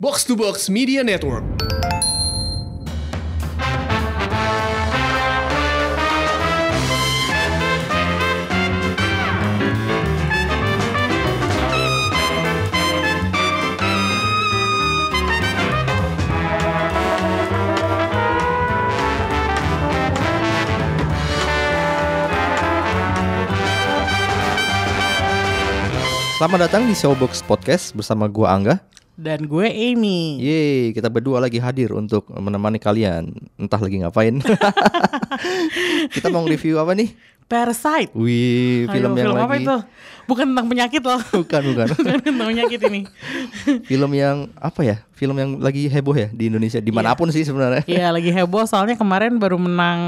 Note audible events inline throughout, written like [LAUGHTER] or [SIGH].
Box to Box Media Network. Selamat datang di Showbox Podcast bersama gua Angga. Dan gue Amy. Yeay, kita berdua lagi hadir untuk menemani kalian. Entah lagi ngapain. [LAUGHS] kita mau review apa nih? Parasite. Wih, Ayo, film yang apa lagi itu? Bukan tentang penyakit loh. [LAUGHS] bukan bukan. [LAUGHS] Bukan tentang penyakit ini. film yang apa ya? Film yang lagi heboh ya di Indonesia di mana pun sih sebenarnya. Iya, lagi heboh soalnya kemarin baru menang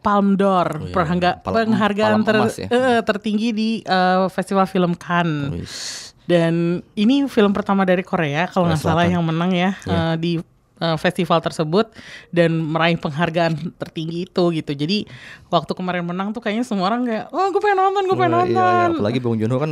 Palme d'Or, Oh iya, penghargaan ter- ya. eh, tertinggi di eh, Festival Film Cannes. Wis. Dan ini film pertama dari Korea kalau nggak salah yang menang ya Iya. eh, di eh, festival tersebut dan meraih penghargaan tertinggi itu gitu. Jadi waktu kemarin menang tuh kayaknya semua orang kayak, oh gue pengen nonton, gue pengen Wah, nonton. iya, iya. Apalagi Bong Joon-ho kan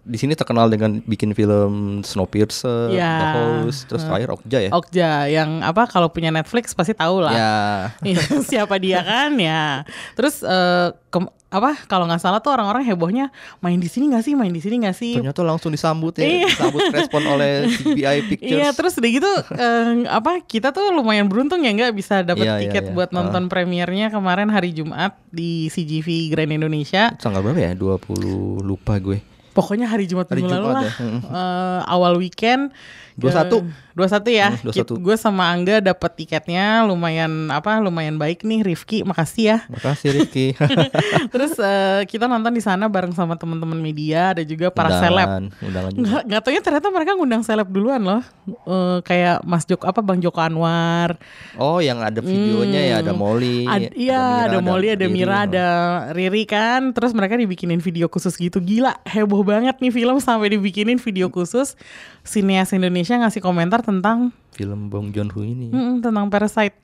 di sini terkenal dengan bikin film Snowpiercer, Iya. The Host, terus terakhir Okja ya. Okja yang apa kalau punya Netflix pasti tahu lah. Ya. [LAUGHS] Iya, siapa dia kan ya. Terus eh, kem- apa kalau nggak salah tuh orang-orang hebohnya main di sini nggak sih, main di sini nggak sih? Ternyata langsung disambut ya, Iya. disambut respon oleh CBI [LAUGHS] Pictures. Iya, terus udah gitu eh, apa kita tuh lumayan beruntung ya nggak bisa dapat Iya, iya, tiket iya. buat nonton premiernya kemarin hari Jumat di CGV Grand Indonesia. Tanggal berapa ya? 20 lupa gue. Pokoknya hari Jumat Hari minggu lalu Jumat lah. ya. Eh, awal weekend. 21. Dua satu ya. Hmm, 21. Gue sama Angga dapat tiketnya lumayan apa? Lumayan baik nih Rifki. Makasih ya. Makasih Rifki. [LAUGHS] Terus eh, kita nonton di sana bareng sama teman-teman media ada juga para seleb. Undangan, undangan juga. Nggak, nggak taunya ternyata mereka ngundang seleb duluan loh. Eh, kayak Mas Joko apa Bang Joko Anwar. Oh, yang ada videonya ya ada Molly. Ad- iya, ada, Molly, ada Riri. Mira, ada Riri kan. Terus mereka dibikinin video khusus gitu. Gila, heboh banget nih film sampai dibikinin video khusus. Sineas Indonesia ngasih komentar tentang film Bong Joon Ho ini. mm, tentang Parasite.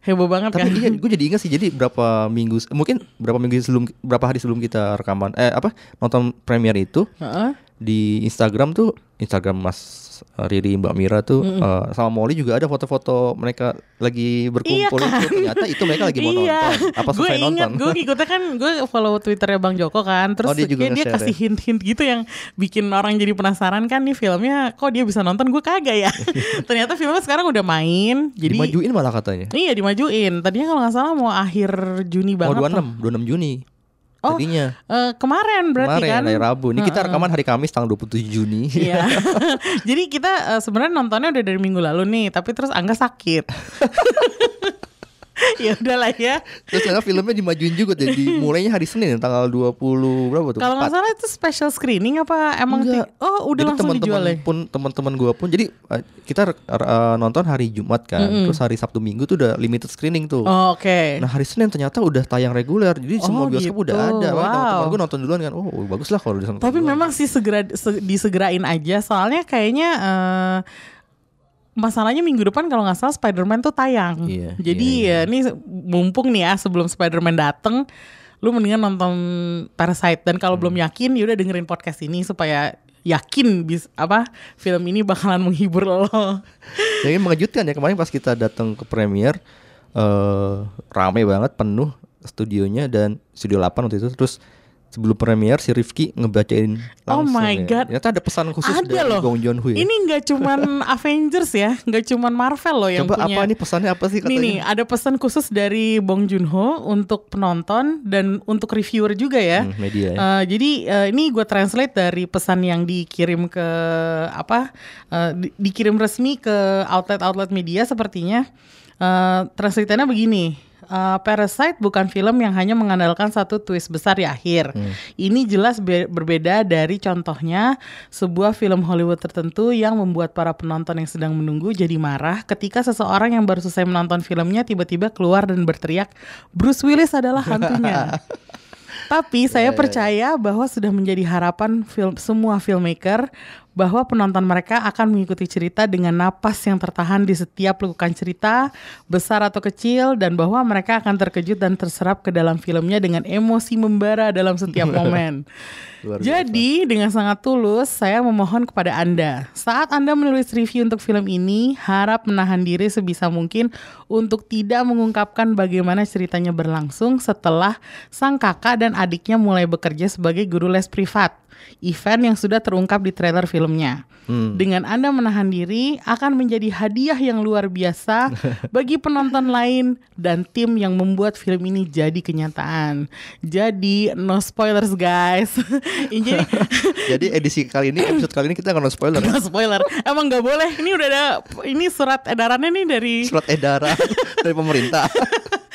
Heboh banget Tapi kan. iya, gue jadi ingat sih. Jadi berapa minggu, mungkin berapa minggu sebelum, berapa hari sebelum kita rekaman, eh apa nonton premier itu Heeh. di Instagram tuh, Instagram Mas Riri Mbak Mira tuh eh, sama Molly juga ada foto-foto mereka lagi berkumpul Iya kan? itu. Ternyata itu mereka lagi mau iya. nonton. Apa gue ingat, nonton? gue ngikutnya kan gue follow twitternya Bang Joko kan, terus Oh, dia juga dia kasih ya? hint-hint gitu yang bikin orang jadi penasaran kan nih filmnya, kok dia bisa nonton gue kagak ya. [LAUGHS] Ternyata filmnya sekarang udah main, jadi Dimajuin malah katanya. iya dimajuin. Tadinya kalau nggak salah mau akhir Juni Mau banget. 26, 26 Juni. Oh, Tadinya. Eh, kemarin berarti Kemarin kan? hari Rabu. Ini kita rekaman hari Kamis tanggal 27 Juni. Iya. [LAUGHS] [LAUGHS] Jadi kita eh, sebenarnya nontonnya udah dari minggu lalu nih, tapi terus Angga sakit. [LAUGHS] [LAUGHS] ya udahlah ya. Terus ternyata filmnya dimajuin juga jadi mulainya hari Senin tanggal 20 berapa tuh? Kalau nggak salah itu special screening apa emang Enggak. Oh, udah Jadi langsung teman-teman dijual ya? pun teman-teman gua pun jadi eh, kita eh, nonton hari Jumat kan. Terus hari Sabtu Minggu tuh udah limited screening tuh. Oh, Oke. Nah hari Senin ternyata udah tayang reguler Jadi semua Oh, bioskop gitu. udah ada Makanya Wow. teman-teman gue nonton duluan kan Oh bagus lah kalau udah Tapi duluan. memang sih segera se- disegerain aja soalnya kayaknya eh, masalahnya minggu depan kalau nggak salah Spider-Man tuh tayang. Iya, Jadi iya, ya ini mumpung nih ya sebelum Spider-Man dateng lu mendingan nonton Parasite dan kalau Hmm. belum yakin ya udah dengerin podcast ini supaya yakin bis apa film ini bakalan menghibur lo. [LAUGHS] Jadi mengejutkan ya Kemarin pas kita datang ke premier eh Rame banget penuh studionya Dan studio 8 waktu itu Terus sebelum premier si Rifki ngebacain Oh langsung my ya. God. Ternyata ada pesan khusus Ada dari loh. Bong Joon Ho ya Ini nggak cuman [LAUGHS] Avengers ya, nggak cuman Marvel loh yang Coba punya. apa nih pesannya apa sih katanya nih, ada pesan khusus dari Bong Joon-ho untuk penonton dan untuk reviewer juga ya. Hmm, media ya. Eh, jadi eh, ini gue translate dari pesan yang dikirim ke apa? eh, di- dikirim resmi ke outlet-outlet media sepertinya. Eh translatannya begini. Eh, Parasite bukan film yang hanya mengandalkan satu twist besar di akhir. Ini jelas be- berbeda dari contohnya sebuah film Hollywood tertentu yang membuat para penonton yang sedang menunggu jadi marah ketika seseorang yang baru selesai menonton filmnya tiba-tiba keluar dan berteriak, Bruce Willis adalah hantunya. [LAUGHS] Tapi saya percaya bahwa sudah menjadi harapan film semua filmmaker bahwa penonton mereka akan mengikuti cerita dengan napas yang tertahan di setiap lekukan cerita, besar atau kecil, dan bahwa mereka akan terkejut dan terserap ke dalam filmnya dengan emosi membara dalam setiap [LAUGHS] momen. Jadi dengan sangat tulus saya memohon kepada Anda saat Anda menulis review untuk film ini harap menahan diri sebisa mungkin untuk tidak mengungkapkan bagaimana ceritanya berlangsung setelah sang kakak dan adiknya mulai bekerja sebagai guru les privat. Event yang sudah terungkap di trailer filmnya. Dengan Anda menahan diri akan menjadi hadiah yang luar biasa [LAUGHS] bagi penonton lain dan tim yang membuat film ini jadi kenyataan. Jadi no spoilers guys. [LAUGHS] Jadi [LAUGHS] Jadi edisi kali ini episode kali ini kita nggak no spoiler no spoiler. Emang nggak boleh. Ini udah ada ini surat edarannya nih dari Surat edaran dari pemerintah.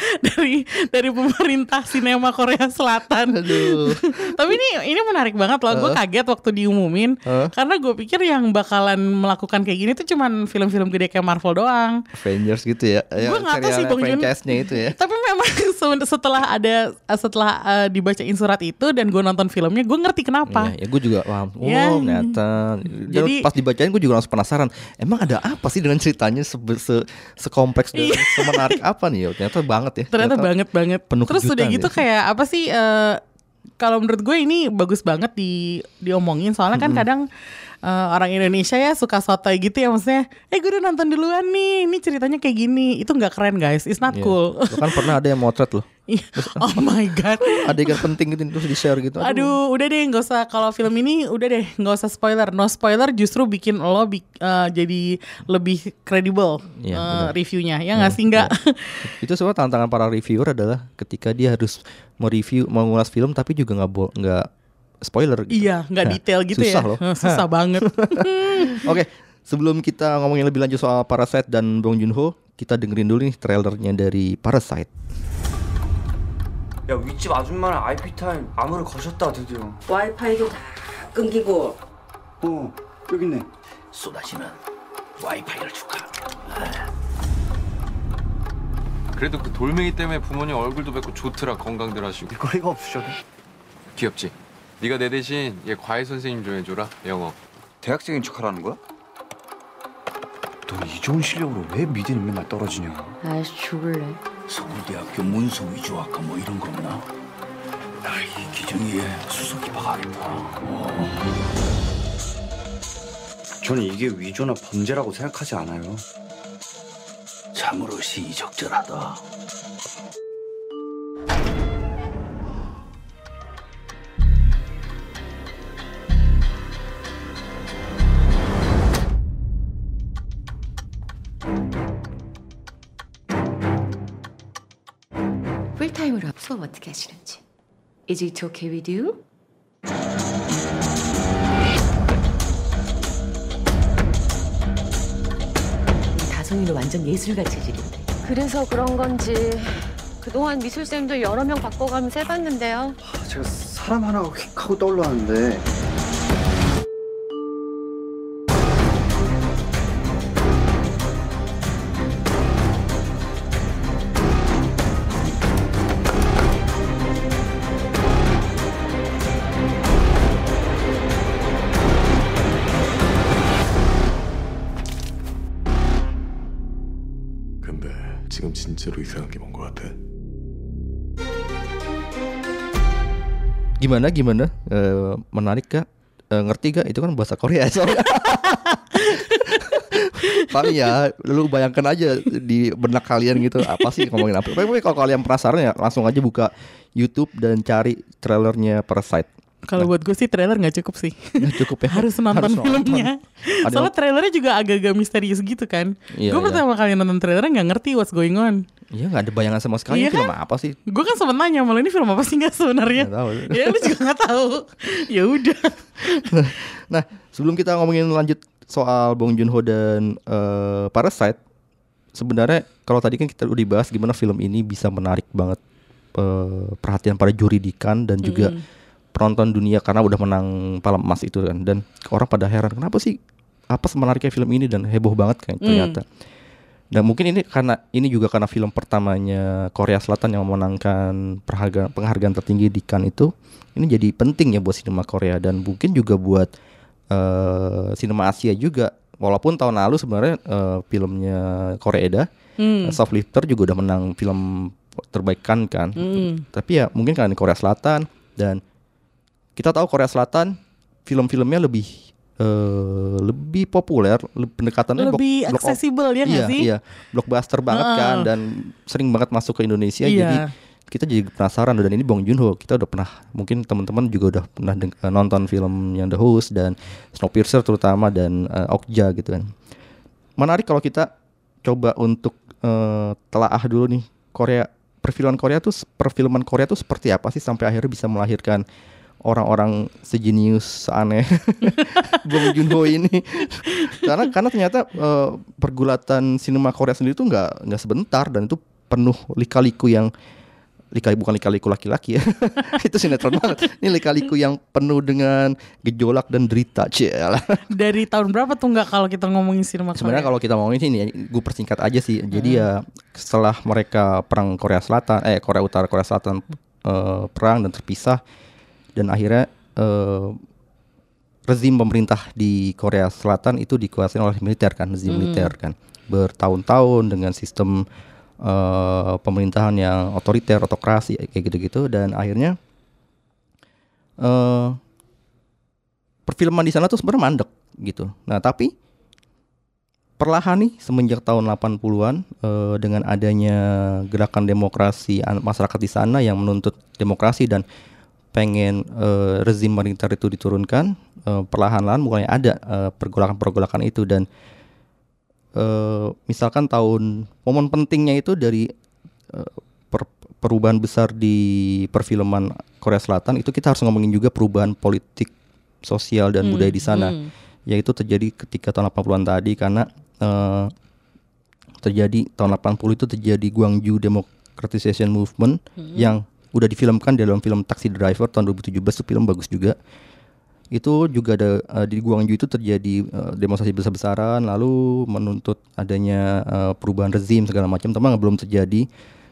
[LAUGHS] dari dari pemerintah sinema Korea Selatan. [LAUGHS] Aduh. [LAUGHS] Tapi ini ini menarik banget loh. Gue kaget waktu diumumin Heeh. karena gue pikir yang bakalan melakukan kayak gini tuh cuman film-film gede kayak Marvel doang. Avengers gitu ya. Gue nggak tahu sih Bong Joon. itu ya. Tapi memang se- setelah ada setelah eh, dibacain surat itu dan gue nonton filmnya, gue ngerti kenapa. Iya, ya gue juga paham. Oh, Ya. ternyata. Dan Jadi- pas dibacain gue juga langsung penasaran. Emang ada apa sih dengan ceritanya se se sekompleks dan semenarik apa nih? Ya, ternyata banget ya. Iya. Ternyata banget banget. penuh Terus udah gitu ya. kayak apa sih? eh, kalau menurut gue ini bagus banget di diomongin soalnya kan kadang eh, orang Indonesia ya suka sotoy gitu ya maksudnya. Eh gue udah nonton duluan nih. Ini ceritanya kayak gini. Itu nggak keren guys. It's not Iya. cool. Kan pernah ada yang motret loh. [LAUGHS] Iya. oh my god. [LAUGHS] Adegan penting gitu terus di share gitu. Aduh, udah deh nggak usah kalau film ini udah deh nggak usah spoiler. No spoiler justru bikin lo bi- eh, jadi lebih kredibel Iya, eh, benar. reviewnya. Ya nggak sih nggak? Itu semua tantangan para reviewer adalah ketika dia harus mereview mengulas film tapi juga nggak nggak spoiler gitu. iya, nggak detail gitu susah ya. loh. Susah banget. Oke, sebelum kita ngomongin lebih lanjut soal Parasite dan Bong Joon-ho, kita dengerin dulu nih trailernya dari Parasite. 야 윗집 아줌마랑 IP 타임 암호를 거셨다 드디어 와이파이도 다 끊기고 어 여기 있네 쏟아지는 와이파이를 줄까? 그래도 그 돌멩이 때문에 부모님 얼굴도 뵙고 좋더라 건강들 하시고 거리가 없으셔도 귀엽지? 네가 내 대신 얘 과외 선생님 좀 해줘라 영어 대학생인 척하라는 거야? 넌이 좋은 실력으로 왜 미대는 맨날 떨어지냐 아이씨 죽을래 서울대학교 문서 위조학과 뭐 이런 거 없나? 나이 기정이에 수석이 박하겠다. 저는 이게 위조나 범죄라고 생각하지 않아요 참으로 시의적절하다. 수업 어떻게 하시는지 Is it okay with you? 다송이는 완전 예술가 체질인데 그래서 그런 건지 그동안 미술쌤도 여러 명 바꿔가면서 해봤는데요. 제가 사람 하나가 휙 하고 떠올랐는데 근데 지금 진짜로 이상한 게 뭔 것 같아? Gimana gimana? Eh, menarik gak? Eh, ngerti gak? Itu kan bahasa Korea soalnya. [LAUGHS] Paling ya, lu bayangkan aja di benak kalian gitu apa sih ngomongin apa. Tapi kalau kalian penasaran ya langsung aja buka YouTube dan cari trailernya Parasite. Kalau buat gue sih trailer nggak cukup sih. Nah, cukup ya. [LAUGHS] Harus nonton filmnya. Ada Soalnya trailernya juga agak-agak misterius gitu kan. Iya, gue iya. pertama kali nonton trailernya nggak ngerti what's going on. Iya nggak ada bayangan sama sekali Iya film kan? apa sih? Gue kan sempet nanya malah ini film apa sih nggak sebenarnya? Nggak tahu. [LAUGHS] ya lu juga nggak tahu. [LAUGHS] ya udah. Nah, sebelum kita ngomongin lanjut soal Bong Joon-ho dan eh, Parasite, sebenarnya kalau tadi kan kita udah dibahas gimana film ini bisa menarik banget eh, perhatian para juri di Cannes dan juga penonton dunia karena udah menang Palem Emas itu kan dan orang pada heran kenapa sih apa semenariknya film ini dan heboh banget kan ternyata. Dan mungkin ini karena ini juga karena film pertamanya Korea Selatan yang memenangkan penghargaan penghargaan tertinggi di Cannes itu ini jadi penting ya buat sinema Korea dan mungkin juga buat eh sinema Asia juga. Walaupun tahun lalu sebenarnya eh, filmnya Koreeda, Hmm. Soft Lifter juga udah menang film terbaik kan kan. Hmm. Tapi ya mungkin karena ini Korea Selatan dan kita tahu Korea Selatan film-filmnya lebih eh, lebih populer, lebih pendekatannya Lebih aksesibel ya nggak iya, sih? Iya, blockbuster banget Heeh. kan dan sering banget masuk ke Indonesia Iya. jadi kita jadi penasaran dan ini Bong Joon Ho kita udah pernah mungkin teman-teman juga udah pernah eh, nonton film yang The Host dan Snowpiercer terutama dan eh, Okja gitu kan menarik kalau kita coba untuk eh, telaah dulu nih Korea perfilman Korea tuh perfilman Korea tuh seperti apa sih sampai akhirnya bisa melahirkan orang-orang sejenius seaneh [LAUGHS] Bong Joon Ho ini. Karena karena ternyata eh, pergulatan sinema Korea sendiri tuh nggak nggak sebentar dan itu penuh lika-liku yang lika bukan lika-liku laki-laki ya. [LAUGHS] Itu sinetron banget. Ini lika-liku yang penuh dengan gejolak dan derita Cialah. [LAUGHS] Dari tahun berapa tuh nggak kalau kita ngomongin sinema Sebenarnya kalau kita ngomongin ini, gue persingkat aja sih. Jadi ya setelah mereka perang Korea Selatan, eh Korea Utara Korea Selatan eh, perang dan terpisah, dan akhirnya eh, rezim pemerintah di Korea Selatan itu dikuasai oleh militer kan, rezim militer kan, bertahun-tahun dengan sistem eh, pemerintahan yang otoriter, otokrasi kayak gitu-gitu, dan akhirnya eh perfilman di sana tuh sebenarnya mandek gitu. Nah, tapi perlahan nih semenjak tahun 80-an eh, dengan adanya gerakan demokrasi masyarakat di sana yang menuntut demokrasi dan pengen eh, rezim militer itu diturunkan, eh, perlahan-lahan mulai ada eh, pergolakan-pergolakan itu. Dan eh, misalkan tahun momen pentingnya itu dari eh, per- perubahan besar di perfilman Korea Selatan itu kita harus ngomongin juga perubahan politik sosial dan Hmm, budaya di sana. hmm. yaitu terjadi ketika tahun 80-an tadi karena eh, terjadi tahun 80 itu terjadi Gwangju Democratization Movement yang udah difilmkan dalam film Taxi Driver tahun 2017 itu film bagus juga. Itu juga ada eh, di Gwangju itu terjadi eh, demonstrasi besar-besaran lalu menuntut adanya eh, perubahan rezim segala macam tapi nggak belum terjadi.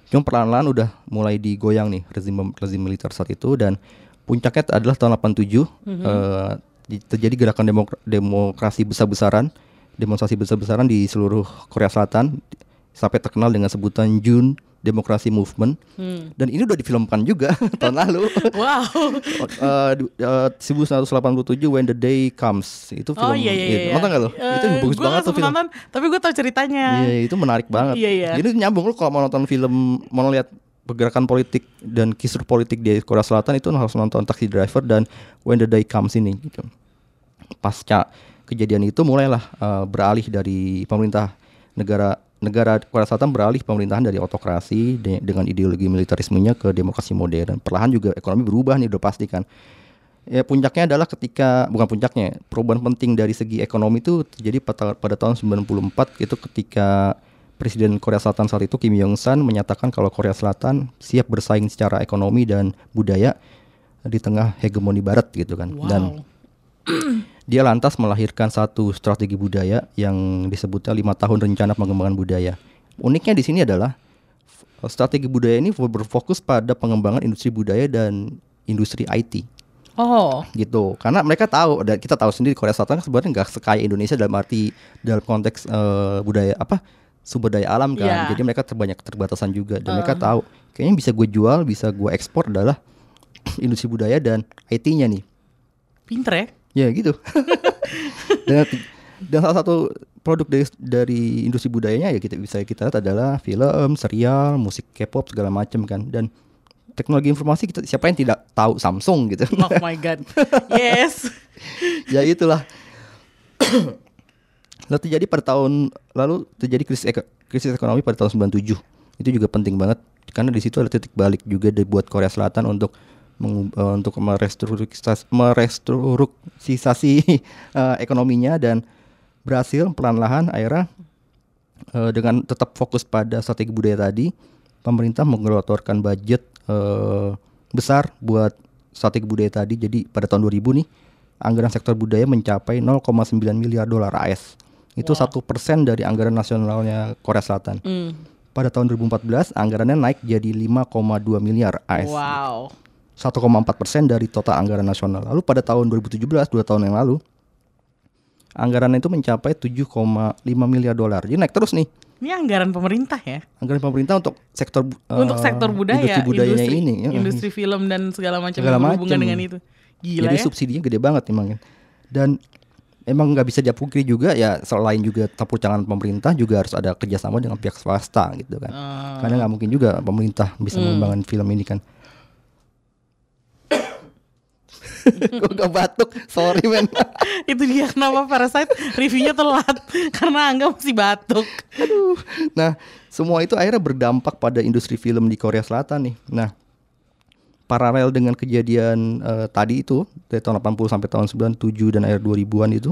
Cuma perlahan-lahan udah mulai digoyang nih rezim rezim militer saat itu dan puncaknya adalah tahun 87 eh, di- terjadi gerakan demok- demokrasi besar-besaran demonstrasi besar-besaran di seluruh Korea Selatan sampai terkenal dengan sebutan June Democracy Movement Hmm. dan ini udah difilmkan juga [LAUGHS] tahun lalu Wow. [LAUGHS] Eh, du- eh, 1987 When the Day Comes itu film Oh iya iya itu. iya. nonton nggak lo itu Eh, bagus gua banget tuh film Nonton, tapi gue tahu ceritanya. Iya itu menarik banget Iya, iya. jadi nyambung lu kalau mau nonton film mau lihat pergerakan politik dan kisruh politik di Korea Selatan itu harus nonton Taxi Driver dan When the Day Comes ini gitu pasca kejadian itu mulailah eh, beralih dari pemerintah negara negara Korea Selatan beralih pemerintahan dari otokrasi de- dengan ideologi militerismenya ke demokrasi modern. Perlahan juga ekonomi berubah nih udah pasti kan. Ya puncaknya adalah ketika bukan puncaknya, perubahan penting dari segi ekonomi itu terjadi pada, pada tahun 94 itu ketika Presiden Korea Selatan saat itu Kim Jong Sun menyatakan kalau Korea Selatan siap bersaing secara ekonomi dan budaya di tengah hegemoni barat gitu kan. Dan dia lantas melahirkan satu strategi budaya yang disebutnya lima tahun rencana pengembangan budaya. Uniknya di sini adalah f- strategi budaya ini berfokus pada pengembangan industri budaya dan industri IT Oh. gitu. Karena mereka tahu dan kita tahu sendiri Korea Selatan kan sebenarnya nggak sekaya Indonesia dalam arti dalam konteks eh, budaya apa sumber daya alam kan. Iya. Jadi mereka terbanyak keterbatasan juga dan mereka tahu kayaknya bisa gue jual, bisa gue ekspor adalah [CLEARS THROAT] industri budaya dan IT-nya nih. Pinter ya? Ya gitu. [LAUGHS] dan, dan salah satu produk dari dari industri budayanya ya kita bisa kita lihat adalah film, serial, musik K-pop segala macam kan. Dan teknologi informasi kita siapa yang tidak tahu Samsung gitu. [LAUGHS] Oh my god. Yes. [LAUGHS] ya itulah. [COUGHS] Lalu terjadi pada tahun lalu terjadi krisis eko- krisis ekonomi pada tahun 97. Itu juga penting banget karena di situ ada titik balik juga dibuat Korea Selatan untuk mengu- eh, untuk merestrukturisasi merestrukturisasi [LAUGHS] eh, ekonominya dan berhasil pelan-lahan akhirnya eh, dengan tetap fokus pada strategi budaya tadi, pemerintah menggelontorkan budget eh, besar buat strategi budaya tadi. Jadi pada tahun 2000 nih anggaran sektor budaya mencapai 0,9 miliar dolar AS. Itu satu persen dari anggaran nasionalnya Korea Selatan. Hmm. Pada tahun 2014 anggarannya naik jadi 5,2 miliar AS. Wow. 1,4 persen dari total anggaran nasional. Lalu pada tahun 2017, dua tahun yang lalu, anggarannya itu mencapai 7,5 miliar dolar. Jadi naik terus nih Ini anggaran pemerintah ya. anggaran pemerintah untuk sektor bu- untuk sektor budaya, industri budayanya industri, ini. ya. industri film dan segala macam Segala yang berhubungan dengan itu. Gila Jadi ya. subsidinya gede banget emang ya. Dan emang nggak bisa dipungkiri juga ya selain juga campur tangan pemerintah juga harus ada kerjasama dengan pihak swasta gitu kan. Ah. Karena nggak mungkin juga pemerintah bisa Hmm. mengembangkan film ini kan. [LAUGHS] Gue gak batuk, sorry men. [LAUGHS] itu dia kenapa Parasite reviewnya telat [LAUGHS] karena Angga masih batuk. Nah, semua itu akhirnya berdampak pada industri film di Korea Selatan nih. Nah, paralel dengan kejadian eh, tadi itu dari tahun 80 sampai tahun 97 dan akhir 2000-an itu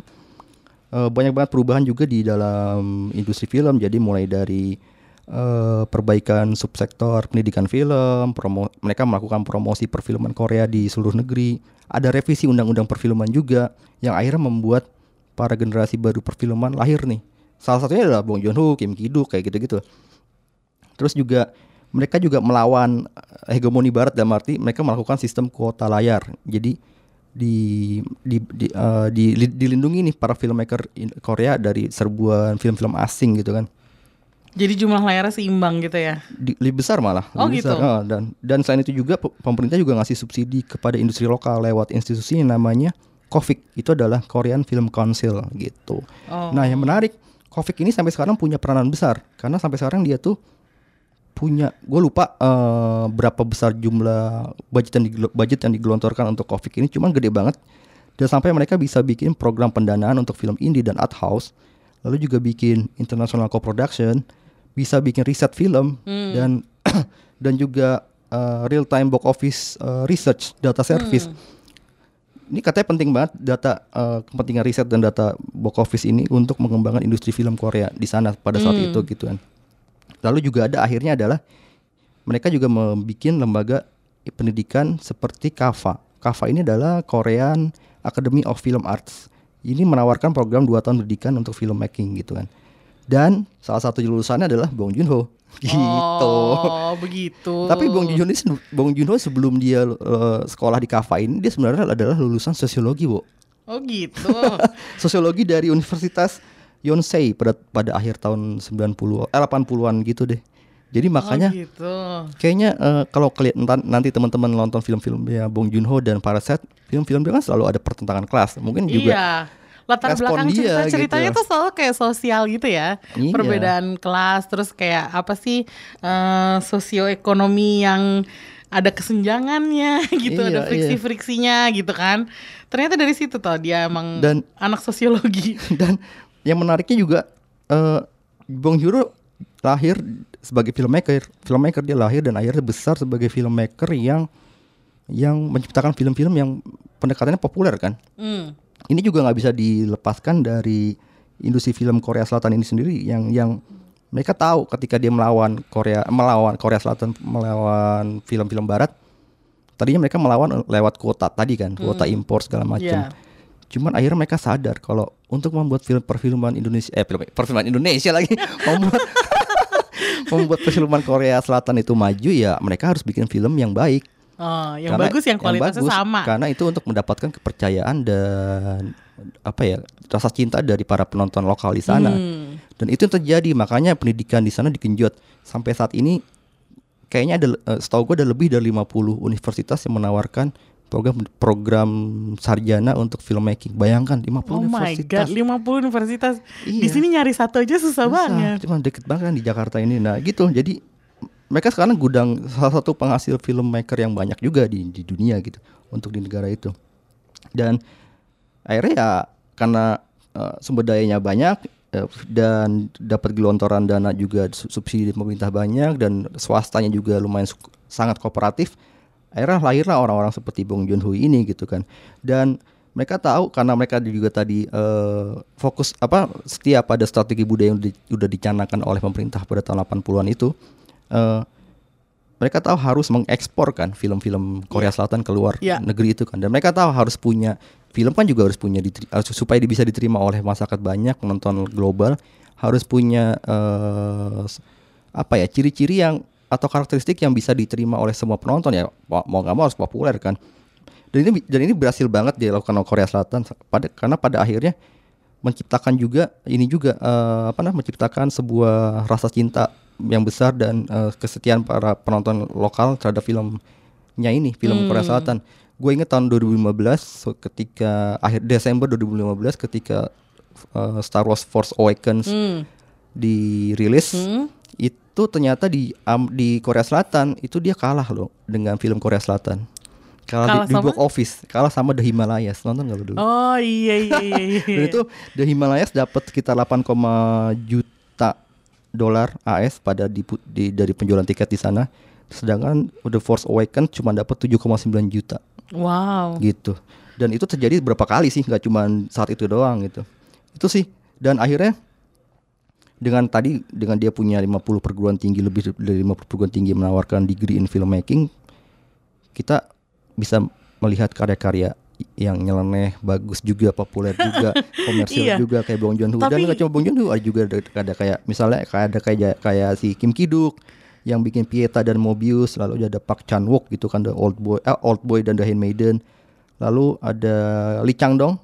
eh, banyak banget perubahan juga di dalam industri film. Jadi mulai dari eh, perbaikan subsektor pendidikan film, promo, mereka melakukan promosi perfilman Korea di seluruh negeri. Ada revisi undang-undang perfilman juga yang akhirnya membuat para generasi baru perfilman lahir nih. Salah satunya adalah Bong Joon-ho, Kim Ki-duk kayak gitu-gitu. Terus juga mereka juga melawan hegemoni barat dalam arti mereka melakukan sistem kuota layar. Jadi di di, di, eh, di- li- dilindungi nih para filmmaker Korea dari serbuan film-film asing gitu kan. Jadi jumlah layarnya seimbang gitu ya. Di- lebih besar malah. Oh, lebih gitu. besar. Oh, dan dan selain itu juga pe- pemerintah juga ngasih subsidi kepada industri lokal lewat institusi yang namanya KOFIC. Itu adalah Korean Film Council gitu. Oh. Nah, yang menarik, KOFIC ini sampai sekarang punya peranan besar karena sampai sekarang dia tuh punya gue lupa eh, berapa besar jumlah budget yang digelo- budget yang digelontorkan untuk KOFIC ini cuman gede banget dan sampai mereka bisa bikin program pendanaan untuk film indie dan art house lalu juga bikin international co-production bisa bikin riset film Hmm. dan [CLEARS THROAT] dan juga real time box office eh, research data service ini katanya penting banget data eh, kepentingan riset dan data box office ini untuk mengembangkan industri film Korea di sana pada saat Hmm. itu gitu kan. Lalu juga ada akhirnya adalah mereka juga membuat lembaga pendidikan seperti KAFA. KAFA ini adalah Korean Academy of Film Arts. Ini menawarkan program 2 tahun pendidikan untuk filmmaking gitu kan. Dan salah satu lulusannya adalah Bong Joon-ho. Gitu. Oh, begitu. Tapi Bong Joon-ho ini Bong Joon-ho sebelum dia eh, sekolah di KAFA ini dia sebenarnya adalah lulusan sosiologi, Bu. Oh gitu. [LAUGHS] Sosiologi dari Universitas Yonsei pada pada akhir tahun 90 eh 80-an gitu deh. Jadi makanya oh, gitu. kayaknya eh, kalau kalian nanti teman-teman nonton film-filmnya Bong Joon-ho dan Parasite, film-film dia kan selalu ada pertentangan kelas. Mungkin juga Iya. Latar respon belakang dia cerita ceritanya gitu. tuh selalu kayak sosial gitu ya. Iya. Perbedaan kelas terus kayak apa sih eh, sosioekonomi yang ada kesenjangannya [LAUGHS] gitu, Iya, ada iya. friksi-friksinya gitu kan. Ternyata dari situ tuh dia emang Dan- anak sosiologi. [LAUGHS] dan yang menariknya juga eh Bong Joon-ho lahir sebagai filmmaker. Filmmaker dia lahir dan akhirnya besar sebagai filmmaker yang yang menciptakan film-film yang pendekatannya populer kan. Hmm. Ini juga nggak bisa dilepaskan dari industri film Korea Selatan ini sendiri yang yang mereka tahu ketika dia melawan Korea melawan Korea Selatan melawan film-film Barat tadinya mereka melawan lewat kuota tadi kan kuota impor segala macam. Iya. cuman akhirnya mereka sadar kalau untuk membuat film perfilman Indonesia eh film perfilman Indonesia lagi [LAUGHS] membuat [LAUGHS] membuat perfilman Korea Selatan itu maju ya mereka harus bikin film yang baik Oh, yang karena- bagus yang kualitasnya bagus, sama. Karena itu untuk mendapatkan kepercayaan dan apa ya rasa cinta dari para penonton lokal di sana. Hmm. Dan itu yang terjadi makanya pendidikan di sana digenjot sampai saat ini kayaknya ada eh, setahu gue ada lebih dari 50 universitas yang menawarkan program program sarjana untuk filmmaking. Bayangkan 50 Oh my universitas. god, 50 universitas. Di Iya. sini nyari satu aja susah, Susah, banget. Cuma deket banget kan di Jakarta ini. Nah gitu. Jadi mereka sekarang gudang salah satu penghasil filmmaker yang banyak juga di di dunia gitu untuk di negara itu. Dan akhirnya ya karena eh, sumber dayanya banyak eh, dan dapat gelontoran dana juga su- subsidi pemerintah banyak dan swastanya juga lumayan sangat kooperatif. Akhirnya lahirlah orang-orang seperti Bong Joon Ho ini gitu kan. Dan mereka tahu karena mereka juga tadi eh, fokus apa setia pada strategi budaya yang di- udah dicanangkan oleh pemerintah pada tahun 80-an itu eh, mereka tahu harus mengekspor kan film-film Korea Selatan keluar Iya. negeri itu kan. Dan mereka tahu harus punya film kan juga harus punya diteri- harus- supaya bisa diterima oleh masyarakat banyak penonton global harus punya s- apa ya ciri-ciri yang atau karakteristik yang bisa diterima oleh semua penonton ya. Mau nggak mau harus populer kan. Dan ini dan ini berhasil banget dilakukan oleh Korea Selatan pada karena pada akhirnya menciptakan juga ini juga eh, apa namanya menciptakan sebuah rasa cinta yang besar dan eh, kesetiaan para penonton lokal terhadap filmnya ini film Korea Selatan. Gue inget tahun 2015 so ketika akhir Desember 2015 ketika eh, Star Wars Force Awakens Hmm. dirilis itu ternyata di am- di Korea Selatan itu dia kalah loh dengan film Korea Selatan. Kalah, Kalah di, di box office, kalah sama The Himalayas. Nonton gak lo dulu? Oh iya iya iya. iya. [LAUGHS] Dan itu The Himalayas dapat sekitar 8, juta dolar AS pada di, di- dari penjualan tiket di sana. Sedangkan The Force Awakens cuma dapat 7,9 juta wow. gitu. Dan itu terjadi berapa kali sih, nggak cuma saat itu doang gitu. Itu sih. Dan akhirnya dengan tadi dengan dia punya 50 perguruan tinggi lebih dari 50 perguruan tinggi menawarkan degree in filmmaking, kita bisa melihat karya-karya yang nyeleneh, bagus juga, populer juga, [LAUGHS] komersil Iya. juga kayak Bong Joon Ho. Dan Tapi- nggak cuma Bong Joon Ho, ada juga ada, ada kayak misalnya kayak ada kayak kayak si Kim Ki-duk yang bikin Pieta dan Mobius, lalu ada Park Chan Wook gitu kan The Old Boy, eh, Old Boy dan The Handmaiden. Lalu ada Lee Chang Dong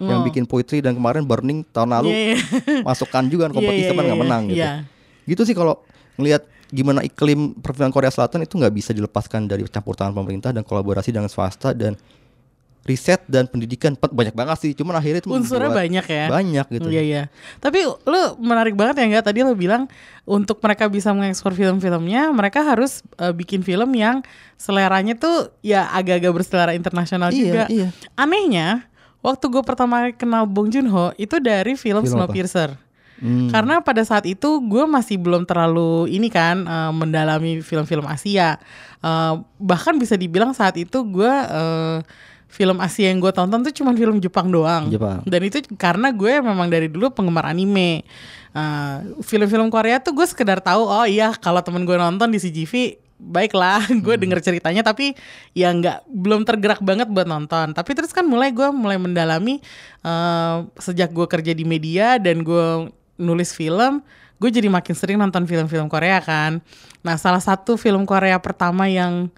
yang Oh. bikin Poetry dan kemarin Burning tahun lalu Iya, iya. [LAUGHS] masukkan juga kan Iya, kompetisi iya, tapi nggak iya, menang gitu. iya. Gitu sih kalau ngelihat gimana iklim perfilman Korea Selatan itu nggak bisa dilepaskan dari campur tangan pemerintah dan kolaborasi dengan swasta dan riset dan pendidikan banyak banget sih. Cuman akhirnya itu Unsurnya banyak ya. Banyak gitu. Iya iya. Tapi lu menarik banget ya enggak tadi lu bilang untuk mereka bisa mengekspor film-filmnya, mereka harus eh, bikin film yang seleranya tuh ya agak-agak berselera internasional Iya, juga. iya. Anehnya, waktu gue pertama kenal Bong Joon Ho itu dari film, Film apa? Snowpiercer. Hmm. Karena pada saat itu gue masih belum terlalu ini kan eh, mendalami film-film Asia. Eh, bahkan bisa dibilang saat itu gue eh, film Asia yang gue tonton tuh cuma film Jepang doang. Jepang. Dan itu karena gue memang dari dulu penggemar anime. Eh, film-film Korea tuh gue sekedar tahu oh iya kalau temen gue nonton di CGV baiklah [LAUGHS] gue denger ceritanya tapi ya nggak belum tergerak banget buat nonton tapi terus kan mulai gue mulai mendalami eh, sejak gue kerja di media dan gue nulis film gue jadi makin sering nonton film-film Korea kan nah salah satu film Korea pertama yang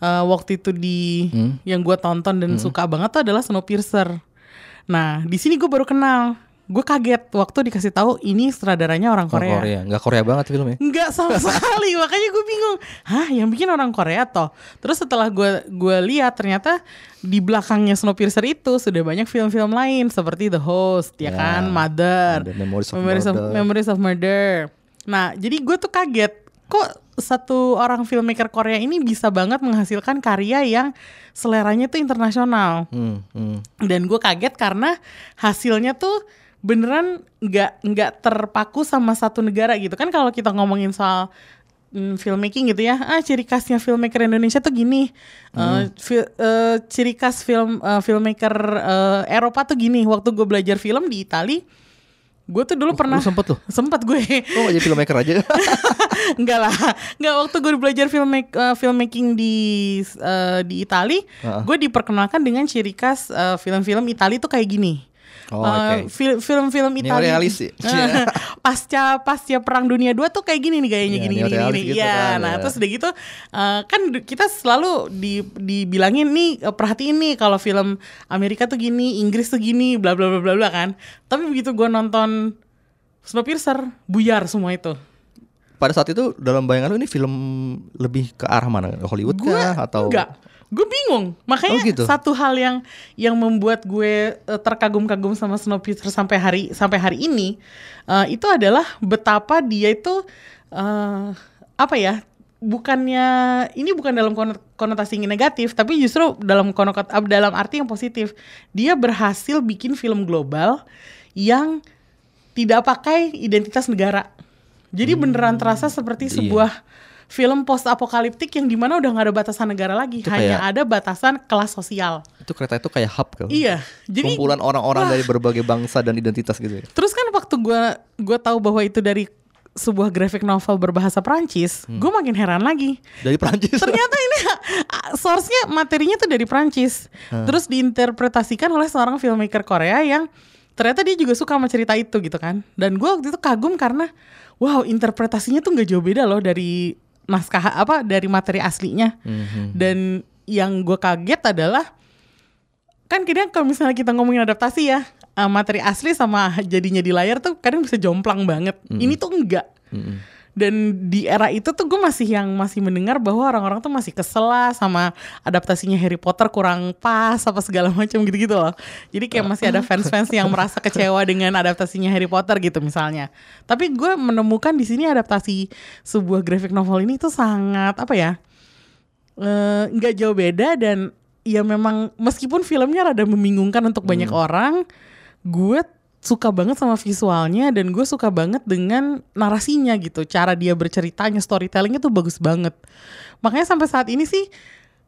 eh, waktu itu di yang gue tonton dan suka banget tuh adalah Snowpiercer nah di sini gue baru kenal gue kaget waktu dikasih tahu ini sutradaranya orang Korea. Korea. Nggak Korea banget filmnya. Enggak sama [LAUGHS] sekali, makanya gue bingung. Hah, yang bikin orang Korea toh. Terus setelah gue gue lihat ternyata di belakangnya Snowpiercer itu sudah banyak film-film lain seperti The Host, ya, Ya, kan, Mother, Memories of Memories of. Memories of Murder. Nah, jadi gue tuh kaget kok satu orang filmmaker Korea ini bisa banget menghasilkan karya yang seleranya tuh internasional. Hmm, hmm. dan gue kaget karena hasilnya tuh beneran nggak nggak terpaku sama satu negara gitu. Kan kalau kita ngomongin soal mm, filmmaking gitu ya ah ciri khasnya filmmaker Indonesia tuh gini. Eh, fi- eh, ciri khas film eh, filmmaker eh, Eropa tuh gini. Waktu gue belajar film di Itali gue tuh dulu pernah lu sempet tuh? sempet gue Oh nggak jadi filmmaker aja. [LAUGHS] Enggak lah, enggak waktu gue belajar filmmake, eh, filmmaking di eh, di Itali, Heeh. gue diperkenalkan dengan ciri khas eh, film-film Itali tuh kayak gini. Oh, Eh, oke. fil- film-film Itali Neorealis sih. [LAUGHS] Eh, pasca pasca perang dunia 2 tuh kayak gini nih gayanya Iya, gini gini gini. gitu Iya, kan, nah ya. terus udah gitu eh, kan kita selalu di dibilangin nih eh, perhatiin nih kalau film Amerika tuh gini, Inggris tuh gini, bla bla bla bla bla kan. Tapi begitu gue nonton Snowpiercer, buyar semua itu. Pada saat itu dalam bayangan lu ini film lebih ke arah mana? Hollywood kah atau enggak gue bingung makanya Oh, gitu? satu hal yang yang membuat gue eh, terkagum-kagum sama Snowpiercer sampai hari sampai hari ini eh, itu adalah betapa dia itu eh, apa ya bukannya ini bukan dalam kono- konotasi yang negatif tapi justru dalam konot dalam arti yang positif dia berhasil bikin film global yang tidak pakai identitas negara jadi beneran terasa seperti iya. Film post apokaliptik yang di mana udah nggak ada batasan negara lagi, Itu hanya kayak- ada batasan kelas sosial. itu kereta itu kayak hub kan? Iya, jadi Kumpulan orang-orang dari berbagai bangsa dan identitas gitu ya. terus kan waktu gua gua tahu bahwa itu dari sebuah graphic novel berbahasa Prancis, Hmm. gue makin heran lagi. Dari Prancis. Ternyata ini [LAUGHS] source-nya materinya tuh dari Prancis. Terus diinterpretasikan oleh seorang filmmaker Korea yang ternyata dia juga suka sama cerita itu gitu kan. Dan gue waktu itu kagum karena wow interpretasinya tuh nggak jauh beda loh dari naskah apa dari materi aslinya. Mhm. Dan yang gue kaget adalah kan kira kalau misalnya kita ngomongin adaptasi ya, uh, materi asli sama jadinya di layar tuh kadang bisa jomplang banget. Ini tuh enggak. Dan di era itu tuh gue masih yang masih mendengar bahwa orang-orang tuh masih kesel lah sama adaptasinya Harry Potter kurang pas apa segala [LAUGHS] macam gitu-gitu loh. Jadi kayak masih ada fans-fans yang merasa kecewa dengan adaptasinya Harry Potter gitu misalnya. Tapi gue menemukan di sini adaptasi sebuah graphic novel ini tuh sangat apa ya? eh, nggak jauh beda dan ya memang meskipun filmnya rada membingungkan untuk banyak orang, gue suka banget sama visualnya dan gue suka banget dengan narasinya gitu. Cara dia berceritanya, storytellingnya tuh bagus banget. Makanya sampai saat ini sih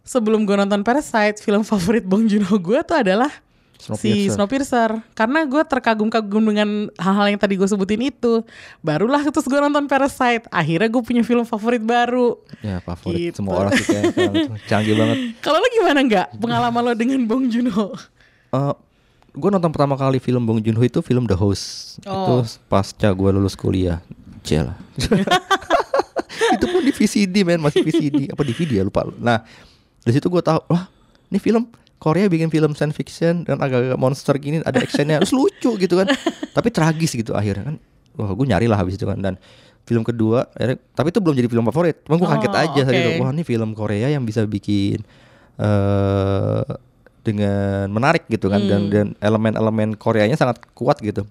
sebelum gue nonton Parasite, film [LAUGHS] favorit Bong Joon-ho gue tuh adalah si Snowpiercer. Snowpiercer. Karena gue terkagum-kagum dengan hal-hal yang tadi gue sebutin itu. Barulah terus gue nonton Parasite. Akhirnya gue punya film favorit baru. Ya favorit Gitu. semua orang sih kayak [LAUGHS] canggih banget. Kalau lo gimana nggak pengalaman lo dengan Bong Joon-ho? Eh, gue nonton pertama kali film Bong Joon Ho itu film The Host. Itu Oh. pasca gue lulus kuliah. Cel. [LAUGHS] itu pun di VCD men masih VCD apa DVD ya lupa. Nah dari situ gue tahu wah ini film Korea bikin film science fiction dan agak-agak monster gini ada actionnya terus lucu gitu kan tapi tragis gitu akhirnya kan wah gue nyari lah habis itu kan dan film kedua tapi itu belum jadi film favorit cuma gue Oh, kaget aja tadi oke. tuh, wah ini film Korea yang bisa bikin eh dengan menarik gitu kan dan dan elemen-elemen Koreanya sangat kuat gitu.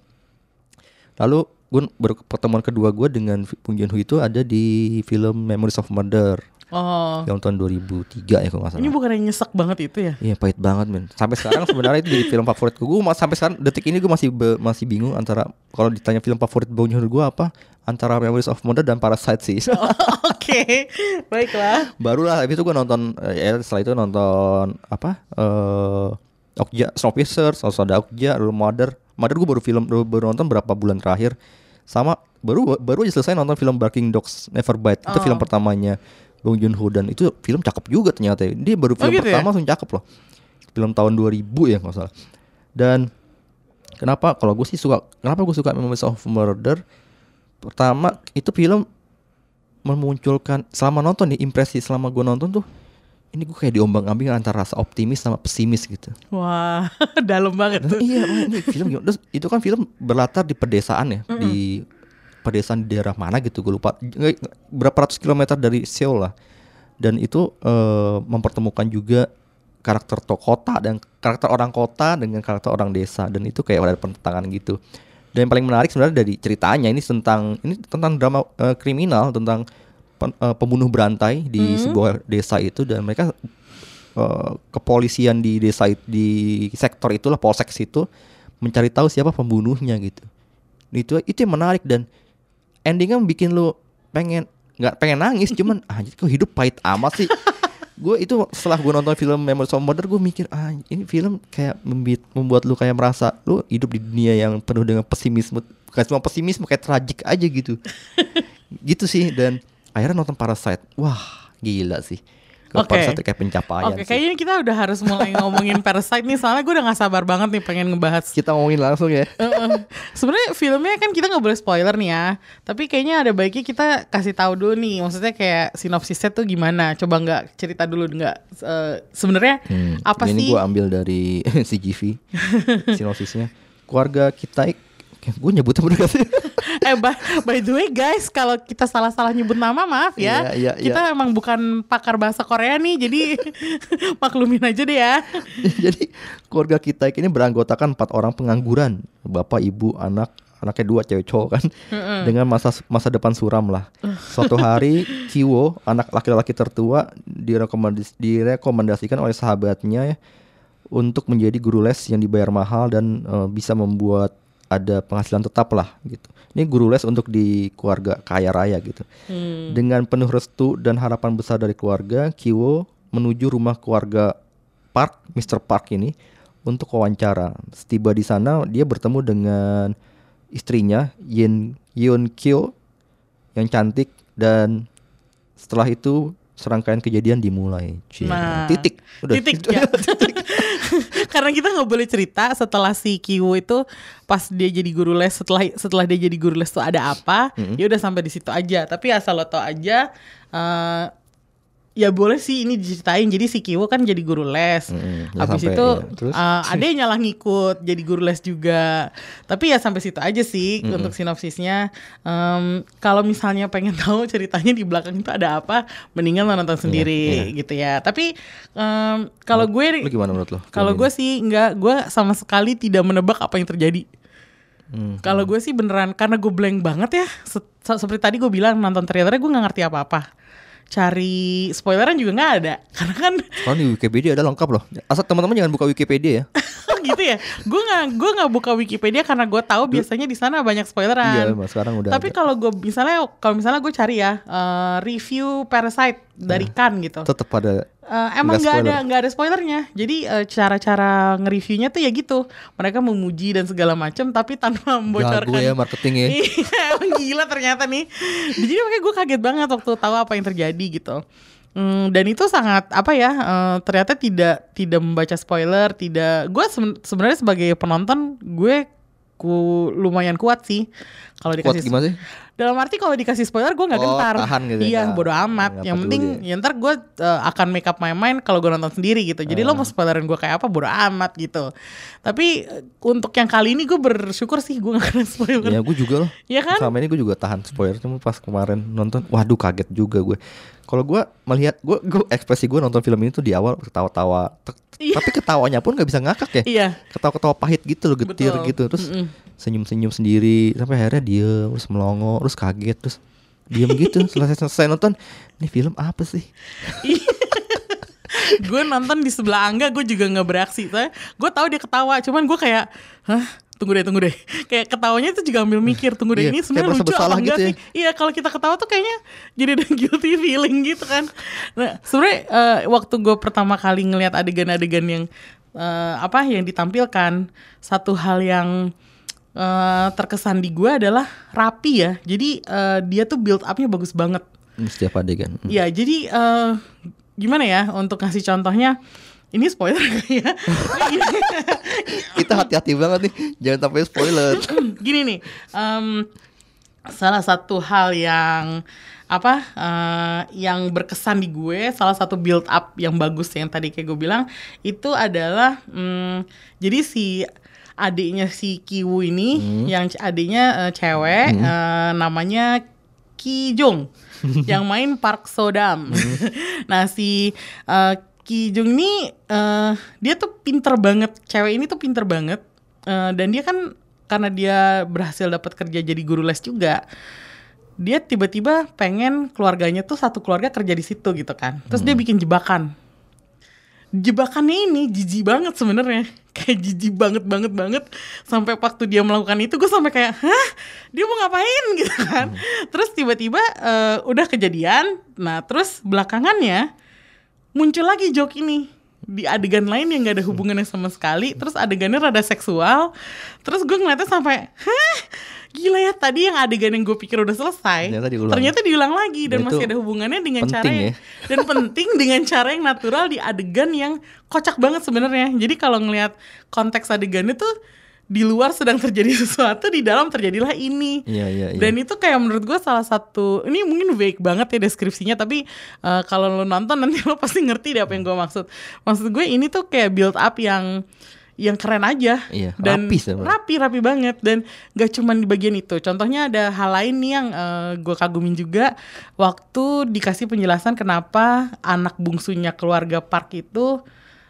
Lalu gue baru pertemuan kedua gue dengan Bong Joon Ho itu ada di film Memories of Murder Oh, yang tahun 2003 ya kalau nggak salah ini bukan yang nyesek banget itu ya? Iya pahit banget men. Sampai sekarang sebenarnya itu jadi film favoritku. Gue sampai sekarang detik ini gue masih be- masih bingung antara kalau ditanya film favorit Bong Joon Ho gue apa antara Memories of Murder dan Parasite sih. Oke, baiklah. Barulah habis itu gue nonton eh, ya setelah itu nonton apa eh Okja Snowpiercer, ada Okja, lalu Mother. Mother gue baru film baru, baru nonton berapa bulan terakhir. Sama baru baru aja selesai nonton film Barking Dogs Never Bite. Itu Oh. film pertamanya Bong Joon Ho dan itu film cakep juga ternyata. ya. Dia baru film gitu ya? pertama langsung cakep loh. Film tahun 2000 ya nggak salah. Dan kenapa kalau gue sih suka kenapa gue suka Memories of Murder? Pertama itu film memunculkan selama nonton nih impresi selama gue nonton tuh ini gue kayak diombang-ambing antara rasa optimis sama pesimis gitu. Wah, [LAUGHS] dalam banget Nah, tuh. iya, wah, ini film gimana? Terus itu kan film berlatar di pedesaan ya, di pedesaan di daerah mana gitu gue lupa. Berapa ratus kilometer dari Seoul lah. Dan itu eh, mempertemukan juga karakter to kota dan karakter orang kota dengan karakter orang desa dan itu kayak ada pertentangan gitu. Dan yang paling menarik sebenarnya dari ceritanya ini tentang ini tentang drama eh, kriminal tentang pen- eh, pembunuh berantai di sebuah desa itu dan mereka eh, kepolisian di desa di sektor itulah polsek situ mencari tahu siapa pembunuhnya gitu. Itu itu yang menarik dan endingnya bikin lu pengen nggak pengen nangis cuman [LAUGHS] anjir kok hidup pahit amat sih. gue itu setelah gue nonton film Memories of Murder gue mikir ah ini film kayak membi- membuat lu kayak merasa lu hidup di dunia yang penuh dengan pesimisme. Bukan cuma pesimisme kayak tragik aja gitu. [LAUGHS] Gitu sih dan akhirnya nonton Parasite. Wah gila sih Kalau Oke. Parasite kayak pencapaian Oke, sih. kayaknya kita udah harus mulai [LAUGHS] ngomongin Parasite nih soalnya gue udah gak sabar banget nih pengen ngebahas. kita ngomongin langsung ya Heeh. Sebenarnya filmnya kan kita nggak boleh spoiler nih ya, tapi kayaknya ada baiknya kita kasih tahu dulu nih, maksudnya kayak sinopsisnya tuh gimana? Coba nggak cerita dulu nggak? Eh, Sebenarnya apa Hmm, ini sih? gue ambil dari [LAUGHS] CGV sinopsisnya keluarga kita gue nyebutnya bener gak sih eh by, by the way guys, kalau kita salah-salah nyebut nama maaf ya. Iya, iya, kita emang bukan pakar bahasa Korea nih, jadi [LAUGHS] maklumin aja deh ya. [LAUGHS] jadi keluarga kita ini beranggotakan empat orang pengangguran. Bapak ibu anak anaknya dua cewek cowok kan. Dengan masa masa depan suram lah. [LAUGHS] Suatu hari Kiwo anak laki-laki tertua direkomendis- direkomendasikan oleh sahabatnya ya, untuk menjadi guru les yang dibayar mahal dan eh, bisa membuat ada penghasilan tetap lah gitu. Ini guru les untuk di keluarga kaya raya gitu. Dengan penuh restu dan harapan besar dari keluarga, Kiwo menuju rumah keluarga Park, Mr. Park ini untuk wawancara. Setiba di sana, dia bertemu dengan istrinya Yin Yoon Kyo yang cantik dan setelah itu serangkaian kejadian dimulai. Cie. Nah, titik, udah. titik [LAUGHS] ya. [LAUGHS] Karena kita nggak boleh cerita setelah si Kiwo itu pas dia jadi guru les setelah setelah dia jadi guru les tuh ada apa, ya udah sampai di situ aja. Tapi asal lo tau aja eh, ya boleh sih ini diceritain. Jadi si Kiwo kan jadi guru les. Mm-mm, ya Habis sampai, itu iya. Terus? uh, adanya nyalah ngikut jadi guru les juga. Tapi ya sampai situ aja sih untuk sinopsisnya. Em, kalau misalnya pengen [LAUGHS] tahu ceritanya di belakang itu ada apa, mendingan lo nonton sendiri gitu ya. Tapi em, kalau gue gimana menurut lo? kalau gue sih nggak, gue sama sekali tidak menebak apa yang terjadi. Hmm. Kalau gue sih beneran karena gue blank banget ya. Se- se- seperti tadi gue bilang nonton trailernya gue nggak ngerti apa-apa. Cari spoileran juga nggak ada [LAUGHS] karena kan Kalau di Wikipedia ada lengkap loh. Asal teman-teman jangan buka Wikipedia ya. gitu ya. Gue nggak gue nggak buka Wikipedia karena gue tahu biasanya di sana banyak spoileran. Iya, Mas, sekarang udah Tapi ada. kalau gue misalnya kalau misalnya gue cari ya eh, review Parasite dari Cannes gitu. tetap pada Eh, emang Nggak ada nggak ada spoilernya. Jadi eh, cara-cara nge-reviewnya tuh ya gitu. Mereka memuji dan segala macam tapi tanpa [LAUGHS] membocorkan. jago ya marketingnya. [LAUGHS] Iya, emang gila ternyata nih. Jadi makanya gue kaget banget waktu tahu apa yang terjadi gitu. Hmm, dan itu sangat apa ya? eh, ternyata tidak tidak membaca spoiler, tidak. Gue seben- sebenarnya sebagai penonton gue ku lumayan kuat sih kalau dikasih gimana sih? dalam arti kalau dikasih spoiler gue nggak Oh, gentar tahan gitu ya. iya Nggak- bodo amat yang penting ya. ya ntar gue eh, akan make up my mind kalau gue nonton sendiri gitu jadi lo mau spoilerin gue kayak apa bodo amat gitu tapi eh, untuk yang kali ini gue bersyukur sih gue gak kena spoiler Ya gue juga loh. Iya kan? Selama ini gue juga tahan spoiler cuma pas kemarin nonton, waduh kaget juga gue. Kalau gue melihat gue, gue ekspresi gue nonton film ini tuh di awal ketawa-tawa, Iya. tapi ketawanya pun nggak bisa ngakak ya. iya Ketawa-ketawa pahit gitu loh, getir Betul. gitu, terus Mm-mm. Senyum-senyum sendiri, sampai akhirnya diem, terus melongo, terus kaget, terus diem gitu. [LAUGHS] Selesai selesai nonton, ini film apa sih? [LAUGHS] gue nonton di sebelah Angga gue juga nggak beraksi Soalnya gue tahu dia ketawa cuman gue kayak hah tunggu deh tunggu deh [LAUGHS] kayak ketawanya tuh juga ambil mikir tunggu deh Iya, ini sebenarnya lucu apa enggak gitu ya. sih iya kalau kita ketawa tuh kayaknya jadi ada guilty feeling gitu kan nah sebenarnya eh, waktu gue pertama kali ngelihat adegan-adegan yang eh, apa yang ditampilkan satu hal yang eh, terkesan di gue adalah rapi ya jadi eh, dia tuh build upnya bagus banget Hmm, Setiap adegan. Hmm. Ya, jadi eh, gimana ya untuk ngasih contohnya? Ini spoiler [LAUGHS] ya? Kita hati-hati banget nih, jangan sampai spoiler. [CLEARS THROAT] Gini nih, em, salah satu hal yang apa eh, yang berkesan di gue, salah satu build up yang bagus yang tadi kayak gue bilang itu adalah, mm, jadi si adiknya si Kiwu ini, yang c- adiknya eh, cewek, eh, namanya Ki Jung, [LAUGHS] yang main Park Sodam. [LAUGHS] nah si eh, Ki Jung ini eh, dia tuh pinter banget, cewek ini tuh pinter banget, Eh, dan dia kan karena dia berhasil dapat kerja jadi guru les juga dia tiba-tiba pengen keluarganya tuh satu keluarga kerja di situ gitu kan. Terus dia bikin jebakan jebakannya ini jijik banget sebenarnya. Kayak jijik banget banget banget. Sampai waktu dia melakukan itu gue sampai kayak hah? Dia mau ngapain? [LAUGHS] Gitu kan. Terus tiba-tiba eh, udah kejadian. Nah terus belakangannya muncul lagi joke ini. Di adegan lain yang gak ada hubungannya sama sekali. Terus adegannya rada seksual. Terus gue ngeliatnya sampai hah gila ya tadi yang adegan yang gue pikir udah selesai Ternyata diulang. ternyata diulang lagi dan, Dan masih itu ada hubungannya dengan cara yang, ya. [LAUGHS] dan penting dengan cara yang natural di adegan yang kocak banget sebenarnya jadi kalau ngelihat konteks adegannya tuh di luar sedang terjadi [LAUGHS] sesuatu di dalam terjadilah ini Iya, iya, iya. dan itu kayak menurut gue salah satu ini mungkin vague banget ya deskripsinya tapi eh, kalau lo nonton nanti [LAUGHS] lo pasti ngerti deh apa yang gue maksud maksud gue ini tuh kayak build up yang yang keren aja. Iya, dan rapi rapi rapi banget. Dan gak cuman di bagian itu. Contohnya ada hal lain nih yang eh, gue kagumin juga. Waktu dikasih penjelasan kenapa anak bungsunya keluarga Park itu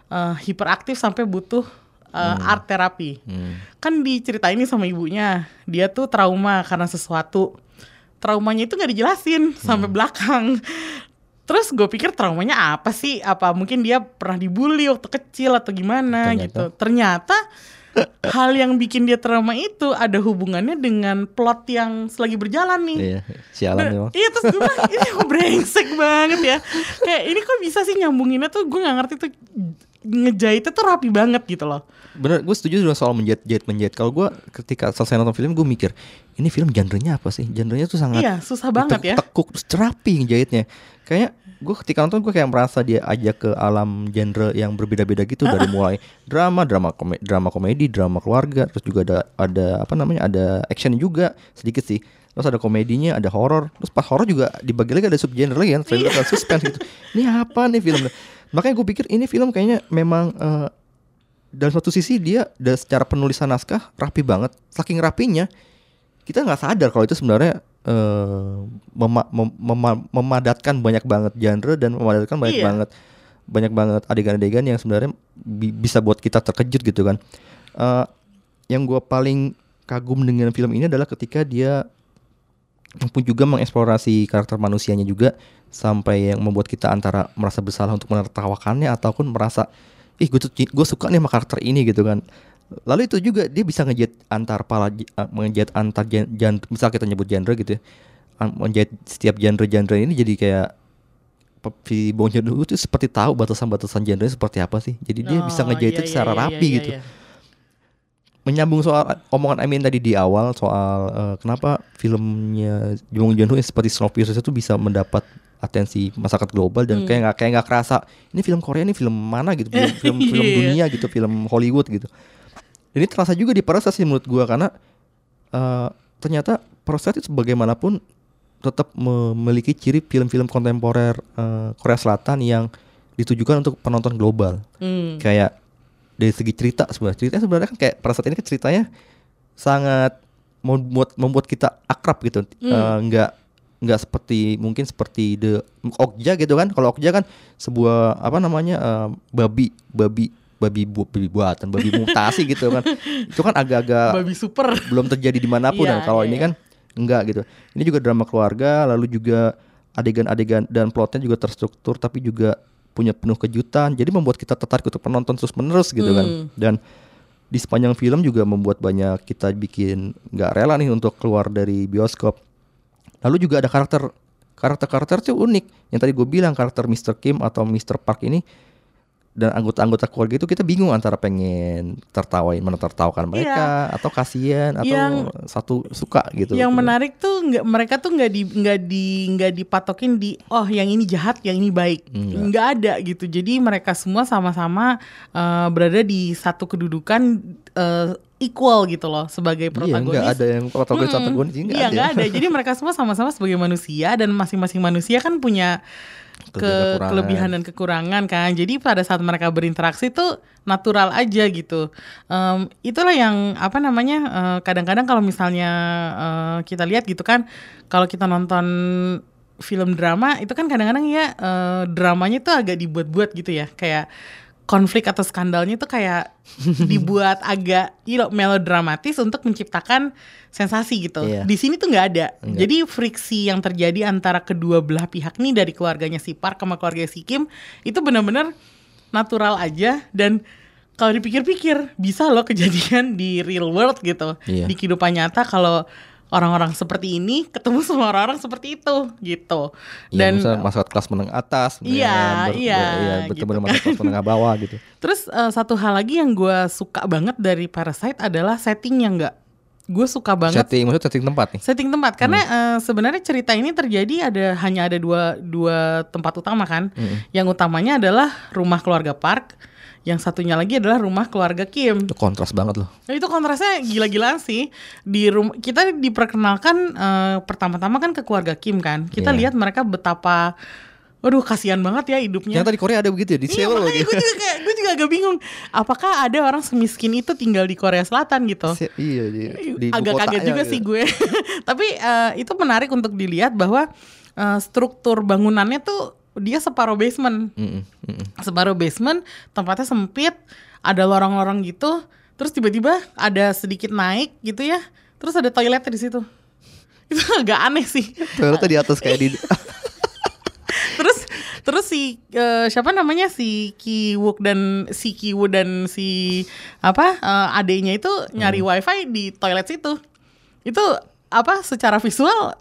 eh, hiperaktif sampai butuh eh, art terapi. Kan diceritain nih sama ibunya dia tuh trauma karena sesuatu. Traumanya itu nggak dijelasin sampai belakang terus gue pikir traumanya apa sih apa mungkin dia pernah dibully waktu kecil atau gimana Ternyata. gitu ternyata hal yang bikin dia trauma itu ada hubungannya dengan plot yang selagi berjalan nih Iya, sialan Nah, memang. Iya terus gue bilang ini kok brengsek banget ya Kayak ini kok bisa sih nyambunginnya tuh gue gak ngerti tuh Ngejahitnya tuh rapi banget gitu loh Bener, gue setuju dengan soal menjahit jahit menjahit. Kalau gue ketika selesai nonton film, gue mikir ini film genrenya apa sih? Genrenya tuh sangat Iya susah banget ya tekuk terus rapi ngejahitnya. Kayak gue ketika nonton gue kayak merasa dia ajak ke alam genre yang berbeda-beda gitu. Dari [LAUGHS] mulai drama, drama komedi, drama komedi, drama keluarga, terus juga ada ada apa namanya ada action juga. Sedikit sih. terus ada komedinya ada horor terus pas horor juga dibagi lagi ada subgenre lagi kan. Thriller dan suspense gitu. Ini apa nih film? Makanya gue pikir ini film kayaknya memang eh, dalam satu sisi dia secara penulisan naskah rapi banget. Saking rapinya kita nggak sadar kalau itu sebenarnya eh, mema- mem- mema- memadatkan banyak banget genre dan memadatkan banyak Iya. banget banyak banget adegan-adegan yang sebenarnya bi- bisa buat kita terkejut gitu kan. Eh, yang gue paling kagum dengan film ini adalah ketika dia mampu juga mengeksplorasi karakter manusianya juga sampai yang membuat kita antara merasa bersalah untuk menertawakannya ataupun merasa ih gue gue suka nih sama karakter ini gitu kan lalu itu juga dia bisa ngejat antar pala uh, ngejat antar gen, gen- misal kita nyebut genre gitu ya ngejat setiap genre-genre ini jadi kayak si Bong Joon-ho itu seperti tahu batasan-batasan genre seperti apa sih jadi dia bisa Oh, ngejahit iya, itu iya, secara iya, rapi iya, gitu iya. menyambung soal omongan Amin tadi di awal soal eh, kenapa filmnya Bong Joon-ho yang seperti Snowpiercer itu bisa mendapat atensi masyarakat global dan Hmm. kayak nggak kayak nggak kerasa ini film Korea ini film mana gitu film [LAUGHS] film, film Iya. dunia gitu film Hollywood gitu ini terasa juga di Parasite sih menurut gua karena eh, ternyata Parasite itu bagaimanapun tetap memiliki ciri film-film kontemporer eh, Korea Selatan yang ditujukan untuk penonton global. Hmm. kayak dari segi cerita sebenarnya. Ceritanya sebenarnya kan kayak saat ini kan ceritanya sangat membuat membuat kita akrab gitu. Eh, nggak nggak seperti mungkin seperti the Okja gitu kan. Kalau Okja kan sebuah apa namanya eh, babi babi babi bu, babi buatan babi mutasi gitu kan [LAUGHS] itu kan agak-agak Babi super. belum terjadi di mana pun Iya, dan kalau iya, ini iya. kan enggak gitu ini juga drama keluarga lalu juga adegan-adegan dan plotnya juga terstruktur tapi juga punya penuh kejutan jadi membuat kita tertarik untuk penonton terus menerus gitu kan Hmm. dan di sepanjang film juga membuat banyak kita bikin nggak rela nih untuk keluar dari bioskop lalu juga ada karakter karakter-karakter tuh unik yang tadi gue bilang karakter Mr. Kim atau Mr. Park ini dan anggota-anggota keluarga itu kita bingung antara pengen tertawain mana tertawakan mereka atau kasihan atau Yang- satu suka gitu. Yang menarik tuh nggak mereka tuh nggak di nggak di nggak dipatokin di oh yang ini jahat yang ini baik Enggak. nggak ada gitu jadi mereka semua sama-sama eh, berada di satu kedudukan eh, equal gitu loh sebagai Iya, protagonis nggak ada yang protagonis Mm-mm. protagonis nggak Iya ada. nggak ada. Jadi mereka semua sama-sama sebagai manusia dan masing-masing manusia kan punya ke kelebihan dan kekurangan kan. Jadi pada saat mereka berinteraksi tuh natural aja gitu. Em, itulah yang apa namanya eh, kadang-kadang kalau misalnya eh, kita lihat gitu kan kalau kita nonton film drama itu kan kadang-kadang ya eh, dramanya tuh agak dibuat-buat gitu ya kayak konflik atau skandalnya tuh kayak dibuat [LAUGHS] agak you know, melodramatis untuk menciptakan sensasi gitu. Iya. Di sini tuh nggak ada. Enggak. Jadi friksi yang terjadi antara kedua belah pihak nih dari keluarganya si Park sama keluarga si Kim itu benar-benar natural aja dan kalau dipikir-pikir bisa loh kejadian di real world gitu. Iya. Di kehidupan nyata kalau orang-orang seperti ini ketemu sama orang-orang seperti itu gitu. Iya, Dan misalnya masyarakat kelas menengah atas, Iya, ber- iya, ber- iya, bertemu gitu masyarakat kelas menengah bawah gitu. [LAUGHS] Terus eh, satu hal lagi yang gue suka banget dari Parasite adalah settingnya nggak. Gue suka banget Setting maksudnya setting tempat nih. setting tempat karena eh, sebenarnya cerita ini terjadi ada hanya ada dua dua tempat utama kan. Yang utamanya adalah rumah keluarga Park, yang satunya lagi adalah rumah keluarga Kim. Itu kontras banget loh. Nah, itu kontrasnya gila-gilaan sih. Di rumah kita diperkenalkan eh, pertama-tama kan ke keluarga Kim kan. Kita Iya. lihat mereka betapa Waduh kasihan banget ya hidupnya. Yang tadi Korea ada begitu ya di Iya Seoul gitu. gue juga kayak gue juga agak bingung apakah ada orang semiskin itu tinggal di Korea Selatan gitu. Se- iya di, di agak kaget juga gitu. sih gue. [LAUGHS] Tapi eh, itu menarik untuk dilihat bahwa eh, struktur bangunannya tuh dia separuh basement, Mm-mm, mm-mm. separuh basement, tempatnya sempit, ada lorong-lorong gitu, terus tiba-tiba ada sedikit naik gitu ya, terus ada toiletnya di situ. [LAUGHS] Itu agak aneh sih. Toiletnya di atas kayak di [LAUGHS] terus terus si eh, siapa namanya si Ki Wook dan si Ki Woo dan si apa adenya itu nyari wifi di toilet situ itu apa secara visual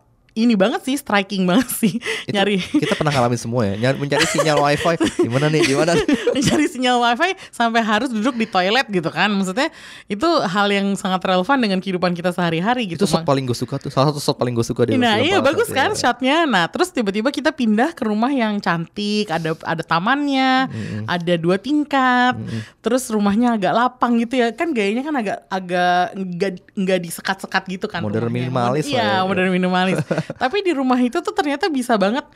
ini banget sih, striking banget sih Itu nyari kita pernah ngalamin semua ya. Nyari, mencari sinyal wifi di mana nih, di mana? nih? [LAUGHS] mencari sinyal wifi sampai harus duduk di toilet gitu kan. Maksudnya itu hal yang sangat relevan dengan kehidupan kita sehari-hari gitu. Itu shot paling gue suka tuh. Salah satu shot paling gue suka di Nah iya bagus ya. kan shotnya. Nah terus tiba-tiba kita pindah ke rumah yang cantik, ada ada tamannya, ada dua tingkat, terus rumahnya agak lapang gitu ya. Kan gayanya kan agak agak nggak nggak disekat-sekat gitu kan. Modern rumahnya. minimalis Iya ya. modern minimalis. [LAUGHS] Tapi di rumah itu tuh ternyata bisa banget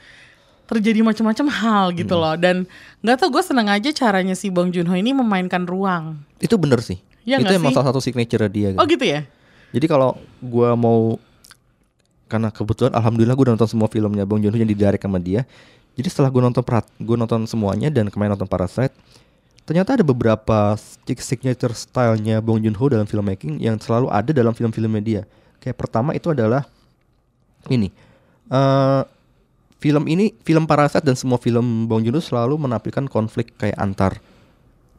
terjadi macam-macam hal gitu loh dan nggak tau gue seneng aja caranya si Bong Joon Ho ini memainkan ruang. Itu bener sih. Iya itu emang sih? salah satu signature dia. Oh gitu ya? Jadi kalau gua mau karena kebetulan alhamdulillah gue nonton semua filmnya Bong Joon Ho yang didirect sama dia. Jadi setelah gue nonton perat, gue nonton semuanya dan kemarin nonton Parasite, ternyata ada beberapa sig- signature stylenya Bong Joon Ho dalam filmmaking yang selalu ada dalam film-filmnya dia. Kayak pertama itu adalah ini. eh film ini, film Parasite dan semua film Bong Joon Ho selalu menampilkan konflik kayak antar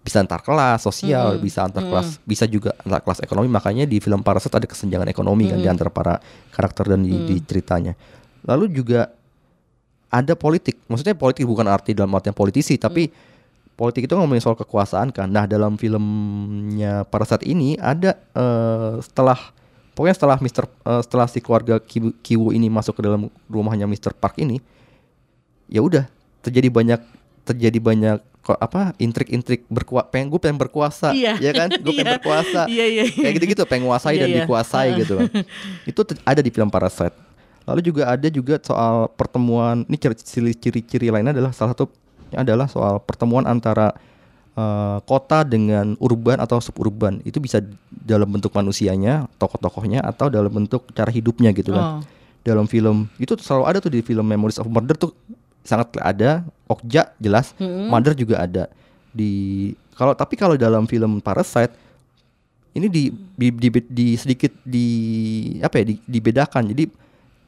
bisa antar kelas sosial, bisa antar kelas, bisa juga antar kelas ekonomi. Makanya di film Parasite ada kesenjangan ekonomi kan di antara para karakter dan di, di ceritanya. Lalu juga ada politik. Maksudnya politik bukan arti dalam artian politisi, tapi politik itu ngomongin soal kekuasaan kan. Nah, dalam filmnya Parasite ini ada eh, setelah pokoknya setelah Mr. eh, setelah si keluarga Kiwu, Kiwu ini masuk ke dalam rumahnya Mr. Park ini, ya udah terjadi banyak terjadi banyak kok apa intrik-intrik berkuasa pengen gue pengen berkuasa Iya. ya kan gue pengen Iya. berkuasa Iya, iya, iya. kayak gitu-gitu pengen nguasai Iya, dan iya. dikuasai gitu kan [LAUGHS] itu ada di film Parasite lalu juga ada juga soal pertemuan ini ciri- ciri-ciri lainnya adalah salah satu adalah soal pertemuan antara eh, kota dengan urban atau suburban itu bisa dalam bentuk manusianya tokoh-tokohnya atau dalam bentuk cara hidupnya gitu kan. Oh. dalam film itu selalu ada tuh di film Memories of Murder tuh sangat ada Okja jelas Murder juga ada. Di kalau tapi kalau dalam film Parasite ini di di, di, di sedikit di apa ya di, dibedakan. Jadi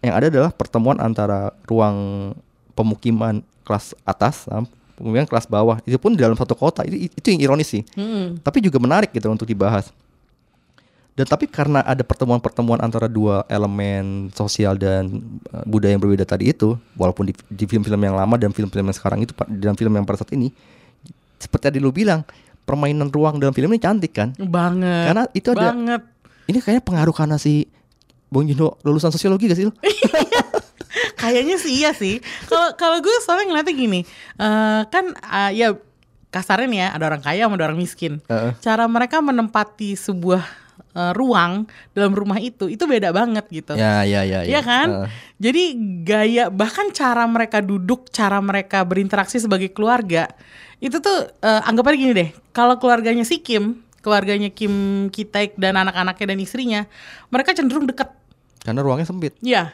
yang ada adalah pertemuan antara ruang pemukiman kelas atas pemukiman kelas bawah itu pun di dalam satu kota itu itu yang ironis sih Mm-mm. tapi juga menarik gitu untuk dibahas. Dan tapi karena ada pertemuan-pertemuan antara dua elemen sosial dan uh, budaya yang berbeda tadi itu, walaupun di, di film-film yang lama dan film-film yang sekarang itu dalam film yang pada saat ini, seperti tadi lu bilang, permainan ruang dalam film ini cantik kan? Banget. Karena itu ada- Banget. Ini kayaknya pengaruh karena si Bong Joon lulusan sosiologi gak sih lu? Kayaknya sih iya sih. Kalau kalau gue soalnya ngeliatnya gini, eh, kan ah, ya kasarnya nih ya ada orang kaya sama ada orang miskin. Heeh. Cara mereka menempati sebuah eh, ruang dalam rumah itu itu beda banget gitu. ya, ya, ya, Iya kan? Heeh. Jadi gaya bahkan cara mereka duduk, cara mereka berinteraksi sebagai keluarga itu tuh eh, anggapannya gini deh. Kalau keluarganya si Kim, keluarganya Kim Kitaek dan anak-anaknya dan istrinya, mereka cenderung dekat. Karena ruangnya sempit. Iya.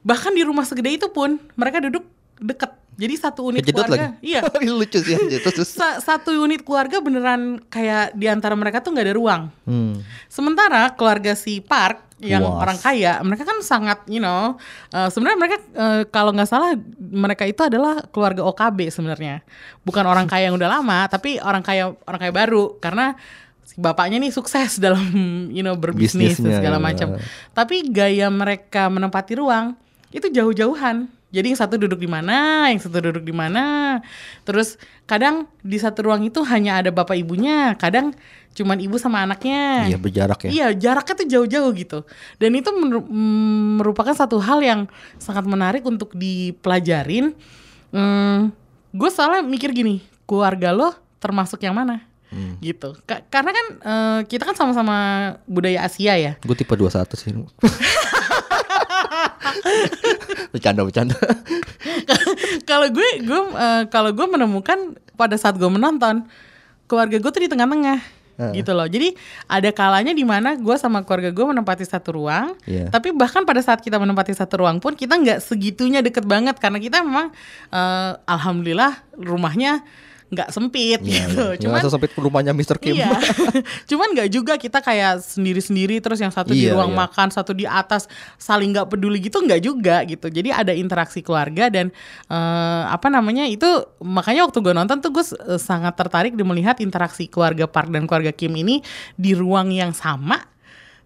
Bahkan di rumah segede itu pun mereka duduk deket. Jadi satu unit Kejedot keluarga. lagi. Iya. [LAUGHS] Lucu sih. Terus. Sa- satu unit keluarga beneran kayak di antara mereka tuh nggak ada ruang. Hmm. Sementara keluarga si Park yang Puas. orang kaya, mereka kan sangat, you know, eh, sebenarnya mereka eh, kalau nggak salah mereka itu adalah keluarga OKB sebenarnya, bukan orang kaya yang udah lama, tapi orang kaya orang kaya baru karena si bapaknya nih sukses dalam, [LAUGHS] you know, berbisnis dan segala ya. macam. Tapi gaya mereka menempati ruang itu jauh-jauhan. Jadi yang satu duduk di mana, yang satu duduk di mana. Terus kadang di satu ruang itu hanya ada bapak ibunya, kadang cuman ibu sama anaknya. Iya berjarak ya. Iya, jaraknya tuh jauh-jauh gitu. Dan itu mm, merupakan satu hal yang sangat menarik untuk dipelajarin. Hmm, gue soalnya mikir gini, keluarga lo termasuk yang mana? Hmm. Gitu. Ka- karena kan eh, kita kan sama-sama budaya Asia ya. Gue tipe 21 sih. [LAUGHS] bercanda bercanda. [LAUGHS] kalau gue gue eh, kalau gue menemukan pada saat gue menonton keluarga gue tuh di tengah-tengah gitu loh jadi ada kalanya di mana gue sama keluarga gue menempati satu ruang Iya. tapi bahkan pada saat kita menempati satu ruang pun kita nggak segitunya deket banget karena kita memang eh, alhamdulillah rumahnya nggak sempit Iya, gitu iya. cuman Nggak sesempit rumahnya Mr. Kim. Iya. [LAUGHS] Cuman nggak juga kita kayak sendiri-sendiri terus yang satu di Iya, ruang iya. makan, satu di atas saling nggak peduli gitu nggak juga gitu. Jadi ada interaksi keluarga dan eh, apa namanya itu makanya waktu gue nonton tuh gue eh, sangat tertarik di melihat interaksi keluarga Park dan keluarga Kim ini di ruang yang sama.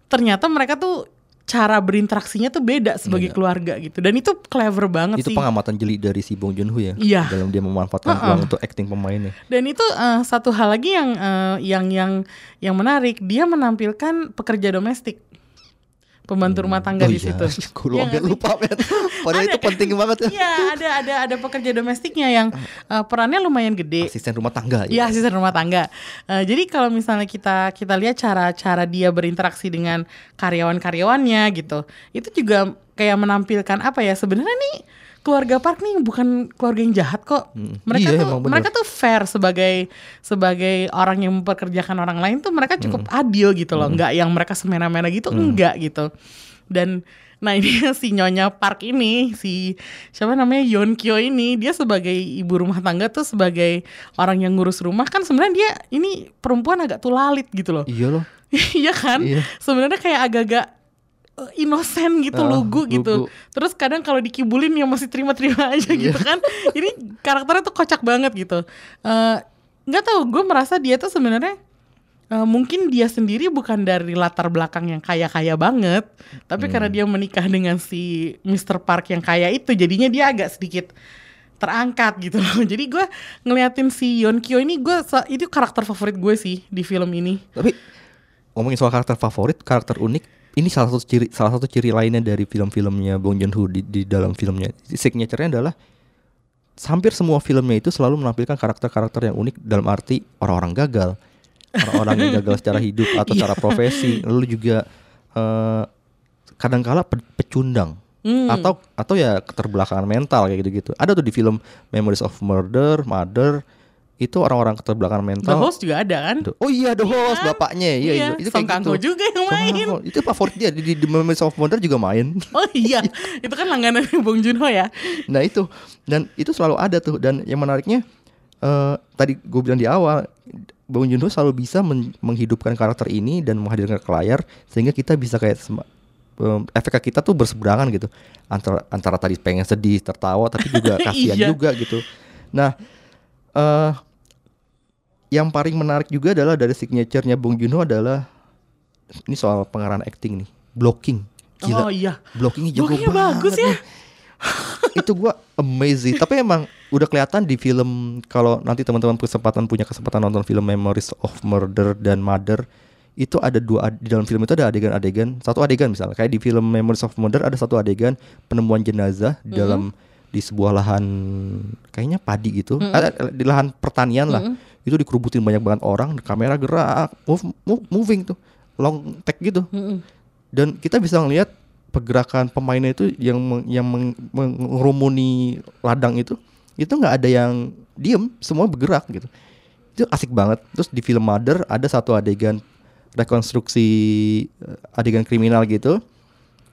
Ternyata mereka tuh cara berinteraksinya tuh beda sebagai keluarga gitu. Dan itu clever banget Itu sih. pengamatan jeli dari si Bong Joon Ho ya. Iya. Dalam dia memanfaatkan Uh-uh. ruang untuk acting pemainnya. Dan itu eh, satu hal lagi yang eh, yang yang yang menarik, dia menampilkan pekerja domestik. Pembantu rumah tangga Oh di iya, situ. [LAUGHS] gue sih? lupa men. Padahal itu penting banget ya. [LAUGHS] Iya, ada ada ada pekerja domestiknya yang eh, perannya lumayan gede. Asisten rumah tangga Iya ya. asisten rumah tangga. Eh, jadi kalau misalnya kita kita lihat cara-cara dia berinteraksi dengan karyawan-karyawannya gitu, itu juga kayak menampilkan apa ya sebenarnya nih keluarga Park nih bukan keluarga yang jahat kok. Mereka Iya, tuh mereka tuh fair sebagai sebagai orang yang mempekerjakan orang lain tuh mereka cukup adil gitu loh, nggak yang mereka semena-mena gitu, enggak gitu. Dan nah ini [LAUGHS] si nyonya Park ini si siapa namanya Yeon Kyo ini dia sebagai ibu rumah tangga tuh sebagai orang yang ngurus rumah kan sebenarnya dia ini perempuan agak tulalit gitu loh. Iya loh. [LAUGHS] Iya kan? Iya. Sebenarnya kayak agak-agak inosen gitu, Ah, lugu gitu. lugu. Terus kadang kalau dikibulin ya masih terima-terima [LAUGHS] aja Iya. gitu kan. Ini karakternya tuh kocak banget gitu. Eh, nggak tahu, gue merasa dia tuh sebenarnya eh, mungkin dia sendiri bukan dari latar belakang yang kaya-kaya banget, tapi karena Hmm. dia menikah dengan si Mr. Park yang kaya itu, jadinya dia agak sedikit terangkat gitu loh. [LAUGHS] Jadi gue ngeliatin si Yeon Kyo ini gue itu karakter favorit gue sih di film ini. Tapi ngomongin soal karakter favorit, karakter unik, ini salah satu ciri salah satu ciri lainnya dari film-filmnya Bong Joon Ho di, di dalam filmnya. Signature-nya adalah hampir semua filmnya itu selalu menampilkan karakter-karakter yang unik dalam arti orang-orang gagal, orang-orang yang gagal secara hidup atau Iya. secara profesi, lalu juga eh, kadangkala pe- pecundang Hmm. atau atau ya keterbelakangan mental kayak gitu-gitu. Ada tuh di film Memories of Murder, Mother itu orang-orang keterbelakangan The mental. Host juga ada kan? Oh iya The Host kan? bapaknya iya, Iya, itu Song kayak gitu. juga yang Song main. Kang-ho. Itu favorit dia di, di, di Memories of Murder juga main. [LAUGHS] Oh iya, itu kan langganan [LAUGHS] Bong Joon Ho ya. Nah itu dan itu selalu ada tuh dan yang menariknya eh tadi gue bilang di awal Bong Joon Ho selalu bisa men- menghidupkan karakter ini dan menghadirkan ke layar sehingga kita bisa kayak em, efek kita tuh berseberangan gitu antara antara tadi pengen sedih tertawa tapi juga [LAUGHS] kasihan Iya. juga gitu. Nah eh yang paling menarik juga adalah dari signaturenya Bong Joon Ho adalah ini soal pengarahan acting nih blocking. Gila. Oh iya. Blockingnya jago Blockingnya banget bagus ya. nih. itu gua amazing tapi emang udah kelihatan di film kalau nanti teman-teman kesempatan punya kesempatan nonton film Memories of Murder dan Mother itu ada dua di dalam film itu ada adegan-adegan satu adegan misalnya kayak di film Memories of Murder ada satu adegan penemuan jenazah di dalam di sebuah lahan kayaknya padi gitu. Eh, di lahan pertanian lah. Itu dikerubutin banyak banget orang kamera gerak move, move- moving tuh. Long take gitu. Dan kita bisa ngelihat pergerakan pemainnya itu yang meng- yang meng- mengerumuni ladang itu itu nggak ada yang diem semua bergerak gitu. Itu asik banget. Terus di film Mother ada satu adegan rekonstruksi eh, adegan kriminal gitu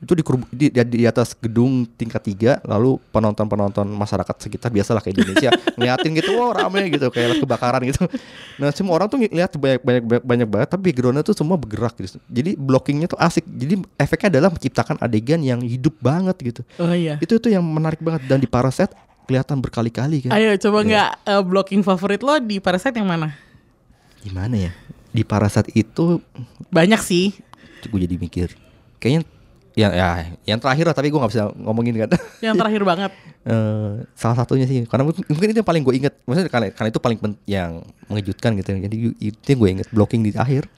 itu di, di, di, atas gedung tingkat tiga lalu penonton penonton masyarakat sekitar biasalah kayak Indonesia [LAUGHS] ngeliatin gitu wah rame gitu kayak kebakaran gitu nah semua orang tuh lihat banyak banyak banyak, banyak banget tapi backgroundnya tuh semua bergerak gitu jadi blockingnya tuh asik jadi efeknya adalah menciptakan adegan yang hidup banget gitu Oh iya. itu tuh yang menarik banget dan di Parasite kelihatan berkali-kali kan Ayo coba Iya. nggak eh, blocking favorit lo di Parasite yang mana? gimana ya di Parasite itu Banyak sih. gue jadi mikir kayaknya ya, ya yang terakhir lah tapi gue nggak bisa ngomongin kan. Yang terakhir banget. [LAUGHS] Eh, salah satunya sih karena mungkin mungkin itu yang paling gue inget maksudnya karena, karena itu paling pen- yang mengejutkan gitu. Jadi itu yang gue inget blocking di akhir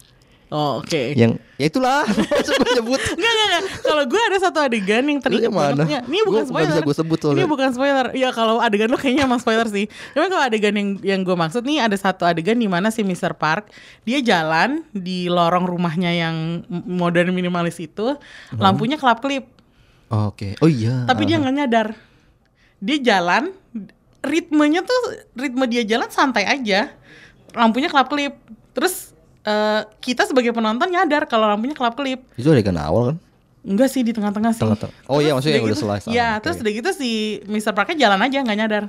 Oh, oke. yang ya itulah [LAUGHS] maksud gue sebut Enggak, enggak, enggak. Kalau gue ada satu adegan yang teringat yang mana? bangetnya. Ini bukan Gua spoiler. bisa gua sebut soalnya. Ini bukan spoiler. Ya kalau adegan lo kayaknya emang spoiler sih. Cuman kalau adegan yang yang gue maksud nih ada satu adegan di mana si Mr. Park dia jalan di lorong rumahnya yang modern minimalis itu, Hmm. lampunya kelap kelip. oke oh iya Tapi dia nggak nyadar. Dia jalan, ritmenya tuh ritme dia jalan santai aja. Lampunya kelap kelip. Terus eh, kita sebagai penonton nyadar kalau lampunya kelap kelip. itu adegan awal kan Enggak sih di tengah-tengah sih. Tengah-tengah. Oh iya, maksudnya yang udah udah selesai. Iya, Ah, terus udah gitu si Mr. Parknya jalan aja nggak nyadar.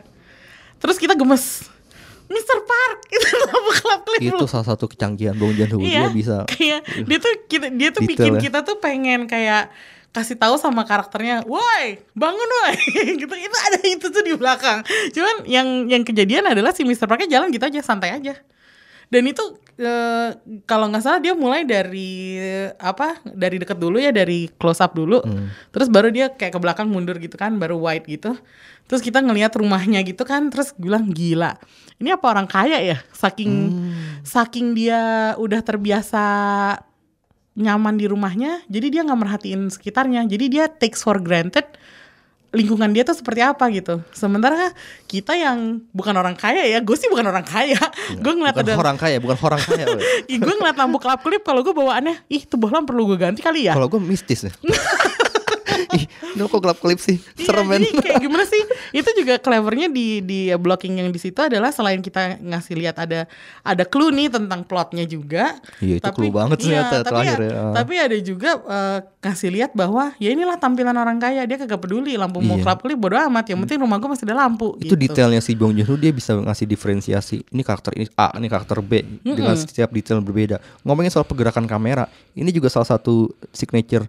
Terus kita gemes. Mr. Park [LAUGHS] itu lampu kelap kelip itu lu. salah satu kecanggihan Bong Joon Ho Iya. dia bisa [LAUGHS] Kayak dia tuh kita, dia tuh bikin ya. kita tuh pengen kayak kasih tahu sama karakternya, woi bangun woi [LAUGHS] gitu itu ada itu tuh di belakang. Cuman yang yang kejadian adalah si Mr. Parknya jalan gitu aja santai aja. Dan itu eh, kalau nggak salah dia mulai dari apa dari deket dulu ya dari close up dulu. Terus baru dia kayak ke belakang mundur gitu kan baru wide gitu. Terus kita ngelihat rumahnya gitu kan terus gue bilang gila ini apa orang kaya ya? Saking saking dia udah terbiasa nyaman di rumahnya jadi dia nggak merhatiin sekitarnya. Jadi dia takes for granted lingkungan dia tuh seperti apa gitu sementara kita yang bukan orang kaya ya gue sih bukan orang kaya gue ngeliat Bukan ada orang kaya, bukan orang kaya. [LAUGHS] gue ngeliat lampu kelap kelip kalau gue bawaannya ih tuh bohlam perlu gue ganti kali ya Kalau gue mistis ya. [LAUGHS] Ih, kok gelap klip sih? Iya, Serem jadi kayak gimana sih? Itu juga clevernya di di blocking yang di situ adalah selain kita ngasih lihat ada ada clue nih tentang plotnya juga. Iya, itu clue banget ternyata tapi terakhir ya, ya. Tapi ada juga eh, ngasih lihat bahwa ya inilah tampilan orang kaya dia kagak peduli lampu mau Iya. kelap kelip bodo amat. Yang penting rumah gue masih ada lampu. itu gitu. detailnya si Bong Joon Ho dia bisa ngasih diferensiasi ini karakter ini A ini karakter B dengan setiap detail berbeda ngomongin soal pergerakan kamera ini juga salah satu signature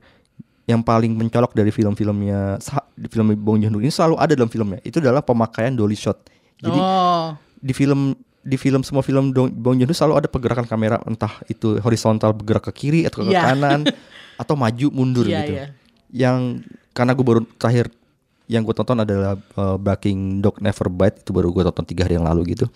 yang paling mencolok dari film-filmnya film Bong Joon Ho ini selalu ada dalam filmnya itu adalah pemakaian dolly shot jadi oh, di film di film semua film Bong Joon Ho selalu ada pergerakan kamera entah itu horizontal bergerak ke kiri atau ke Iya. kanan [LAUGHS] atau maju mundur Iya, gitu. iya. Yang karena gue baru terakhir yang gue tonton adalah uh, Barking Dog Never Bite itu baru gue tonton tiga hari yang lalu gitu.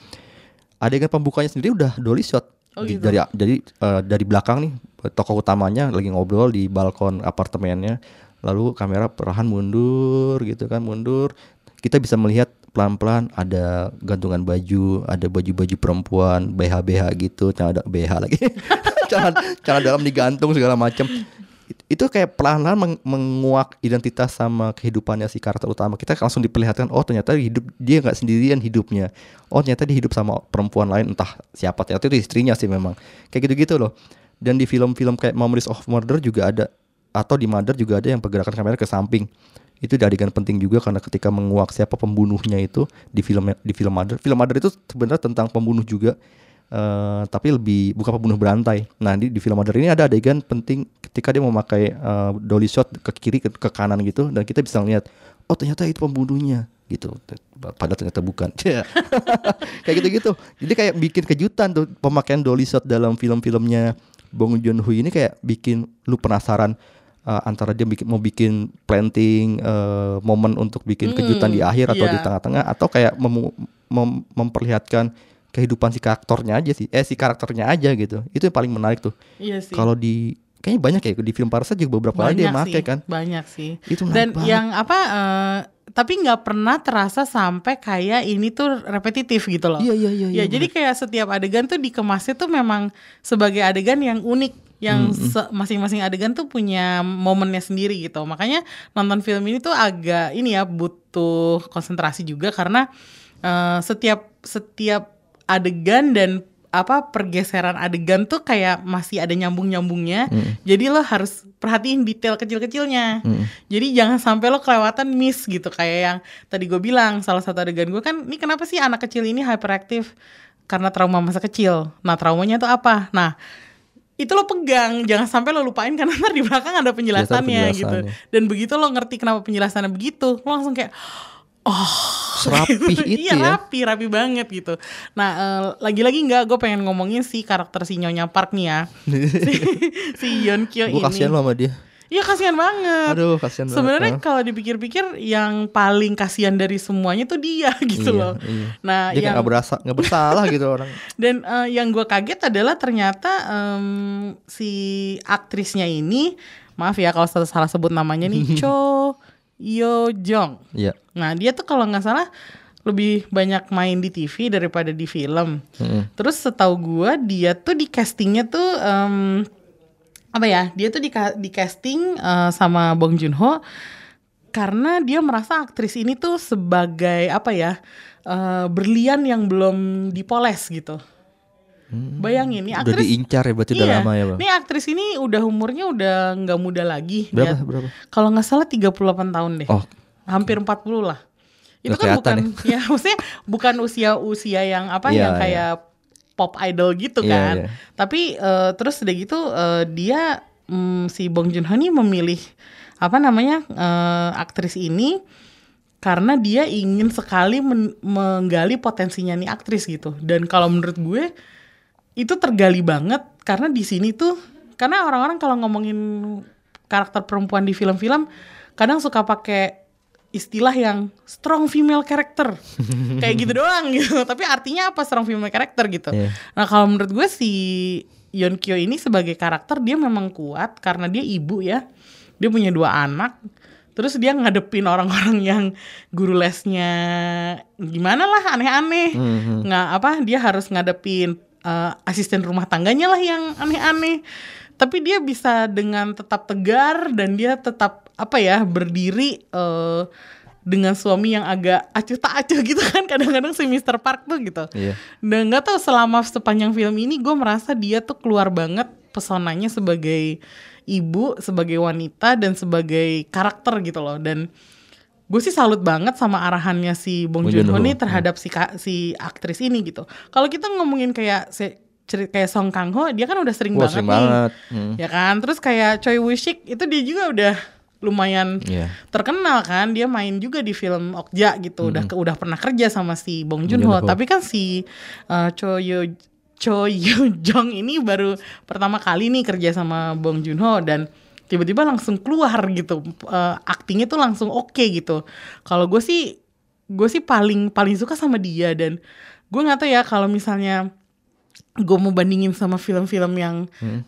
Adegan pembukanya sendiri udah dolly shot. Oh, gitu. Dari jadi uh, dari belakang nih tokoh utamanya lagi ngobrol di balkon apartemennya. Lalu kamera perlahan mundur gitu kan mundur. Kita bisa melihat pelan-pelan ada gantungan baju, ada baju-baju perempuan, BH-BH gitu, celana da- BH lagi. [LAUGHS] celana, celana dalam digantung segala macam. It- Itu kayak meng- menguak identitas sama kehidupannya si karakter utama. Kita langsung diperlihatkan, oh ternyata hidup dia nggak sendirian hidupnya. Oh ternyata dia hidup sama perempuan lain, entah siapa. Ternyata itu istrinya sih memang. Kayak gitu-gitu loh. Dan di film-film kayak Memories of Murder juga ada atau di Mother juga ada yang pergerakan kamera ke samping itu adegan penting juga karena ketika menguak siapa pembunuhnya itu di film di film Mother film Mother itu sebenarnya tentang pembunuh juga eh, tapi lebih bukan pembunuh berantai. Nah di, di film Mother ini ada adegan penting ketika dia memakai eh, dolly shot ke kiri ke, ke kanan gitu dan kita bisa lihat oh ternyata itu pembunuhnya gitu. Padahal ternyata bukan. [LAUGHS] Kayak gitu-gitu. Jadi kayak bikin kejutan tuh pemakaian dolly shot dalam film-filmnya Bong Joon Ho ini kayak bikin lu penasaran uh, antara dia bikin mau bikin planting uh, momen untuk bikin kejutan di akhir atau di iya. tengah-tengah atau kayak memu- mem- memperlihatkan kehidupan si karakternya aja sih eh si karakternya aja gitu itu yang paling menarik tuh iya sih. kalau di kayaknya banyak ya di film Parasite juga beberapa kali dia Banyak make sih, kan banyak sih. Itu Dan banget. yang apa? eh, tapi nggak pernah terasa sampai kayak ini tuh repetitif gitu loh. Iya, iya, iya, Ya iya, jadi kayak setiap adegan tuh dikemasnya tuh memang sebagai adegan yang unik, yang masing-masing adegan tuh punya momennya sendiri gitu. Makanya nonton film ini tuh agak ini ya butuh konsentrasi juga karena eh, setiap setiap adegan dan apa pergeseran adegan tuh kayak masih ada nyambung-nyambungnya. Jadi lo harus perhatiin detail kecil-kecilnya. Jadi jangan sampai lo kelewatan miss gitu kayak yang tadi gue bilang salah satu adegan gue kan ini kenapa sih anak kecil ini hyperaktif karena trauma masa kecil. Nah, traumanya tuh apa? Nah, itu lo pegang, jangan sampai lo lupain karena [LAUGHS] ntar di belakang ada penjelasannya, gitu. penjelasannya. Dan begitu lo ngerti kenapa penjelasannya begitu, lo langsung kayak serapih [LAUGHS] itu iya ya? rapi rapi banget gitu. Nah eh, lagi-lagi nggak gue pengen ngomongin si karakter si nyonya Park nih ya. [LAUGHS] Si, si Yeon Kyo gue ini. kasihan lo sama dia. Iya kasihan banget. Aduh kasihan banget sebenarnya kalau dipikir-pikir yang paling kasihan dari semuanya tuh dia [LAUGHS] gitu Iya, loh. iya. nah dia yang nggak berasa nggak bersalah gitu orang. Dan eh, yang gue kaget adalah ternyata em, si aktrisnya ini maaf ya kalau salah sebut namanya nih Cho Yo Jong Iya Nah dia tuh kalau nggak salah lebih banyak main di TV daripada di film. Terus setahu gua dia tuh di castingnya tuh em, apa ya? Dia tuh di, di casting eh, sama Bong Joon Ho karena dia merasa aktris ini tuh sebagai apa ya? eh, berlian yang belum dipoles gitu. Bayangin nih udah aktris diincar ya berarti udah Iya, lama ya bang Nih aktris ini udah umurnya udah nggak muda lagi. berapa Dia- berapa Kalau nggak salah 38 tahun deh oh hampir 40 lah. Itu Nggak kan bukan [LAUGHS] ya maksudnya bukan usia-usia yang apa Iya, yang kayak pop idol gitu Iya, kan. iya. Tapi eh, terus udah gitu eh, dia mm, si Bong Joon Ho nih memilih apa namanya eh, aktris ini karena dia ingin sekali men- menggali potensinya nih aktris gitu. Dan kalau menurut gue itu tergali banget karena di sini tuh karena orang-orang kalau ngomongin karakter perempuan di film-film kadang suka pakai istilah yang strong female character. [LAUGHS] Kayak gitu doang gitu. Tapi artinya apa strong female character gitu? Iya. nah kalau menurut gue si Yeon Kyo ini sebagai karakter dia memang kuat karena dia ibu ya. Dia punya dua anak. Terus dia ngadepin orang-orang [LAUGHS] yang guru lesnya gimana lah aneh-aneh. Nggak apa dia harus ngadepin eh, asisten rumah tangganya lah yang aneh-aneh tapi dia bisa dengan tetap tegar dan dia tetap apa ya berdiri eh, dengan suami yang agak acuh tak acuh gitu kan kadang-kadang si Mr. Park tuh gitu Iya. dan nggak tahu selama sepanjang film ini gue merasa dia tuh keluar banget pesonanya sebagai ibu sebagai wanita dan sebagai karakter gitu loh dan gue sih salut banget sama arahannya si Bong Joon-ho. Joon-ho, nih terhadap si ka- si aktris ini gitu. Kalau kita ngomongin kayak si cerita kayak Song Kang Ho dia kan udah sering Wah, banget sering nih. banget. Hmm. ya kan? Terus kayak Choi Woo Sik itu dia juga udah lumayan Iya. terkenal kan? Dia main juga di film Okja gitu. Udah ke- udah pernah kerja sama si Bong Joon Ho tapi kan si uh, Cho Yo Cho Yo [LAUGHS] Jong ini baru pertama kali nih kerja sama Bong Joon Ho dan tiba-tiba langsung keluar gitu. Uh, aktingnya tuh langsung oke gitu. Kalau gue sih gue sih paling paling suka sama dia dan gue nggak tahu ya kalau misalnya gue mau bandingin sama film-film yang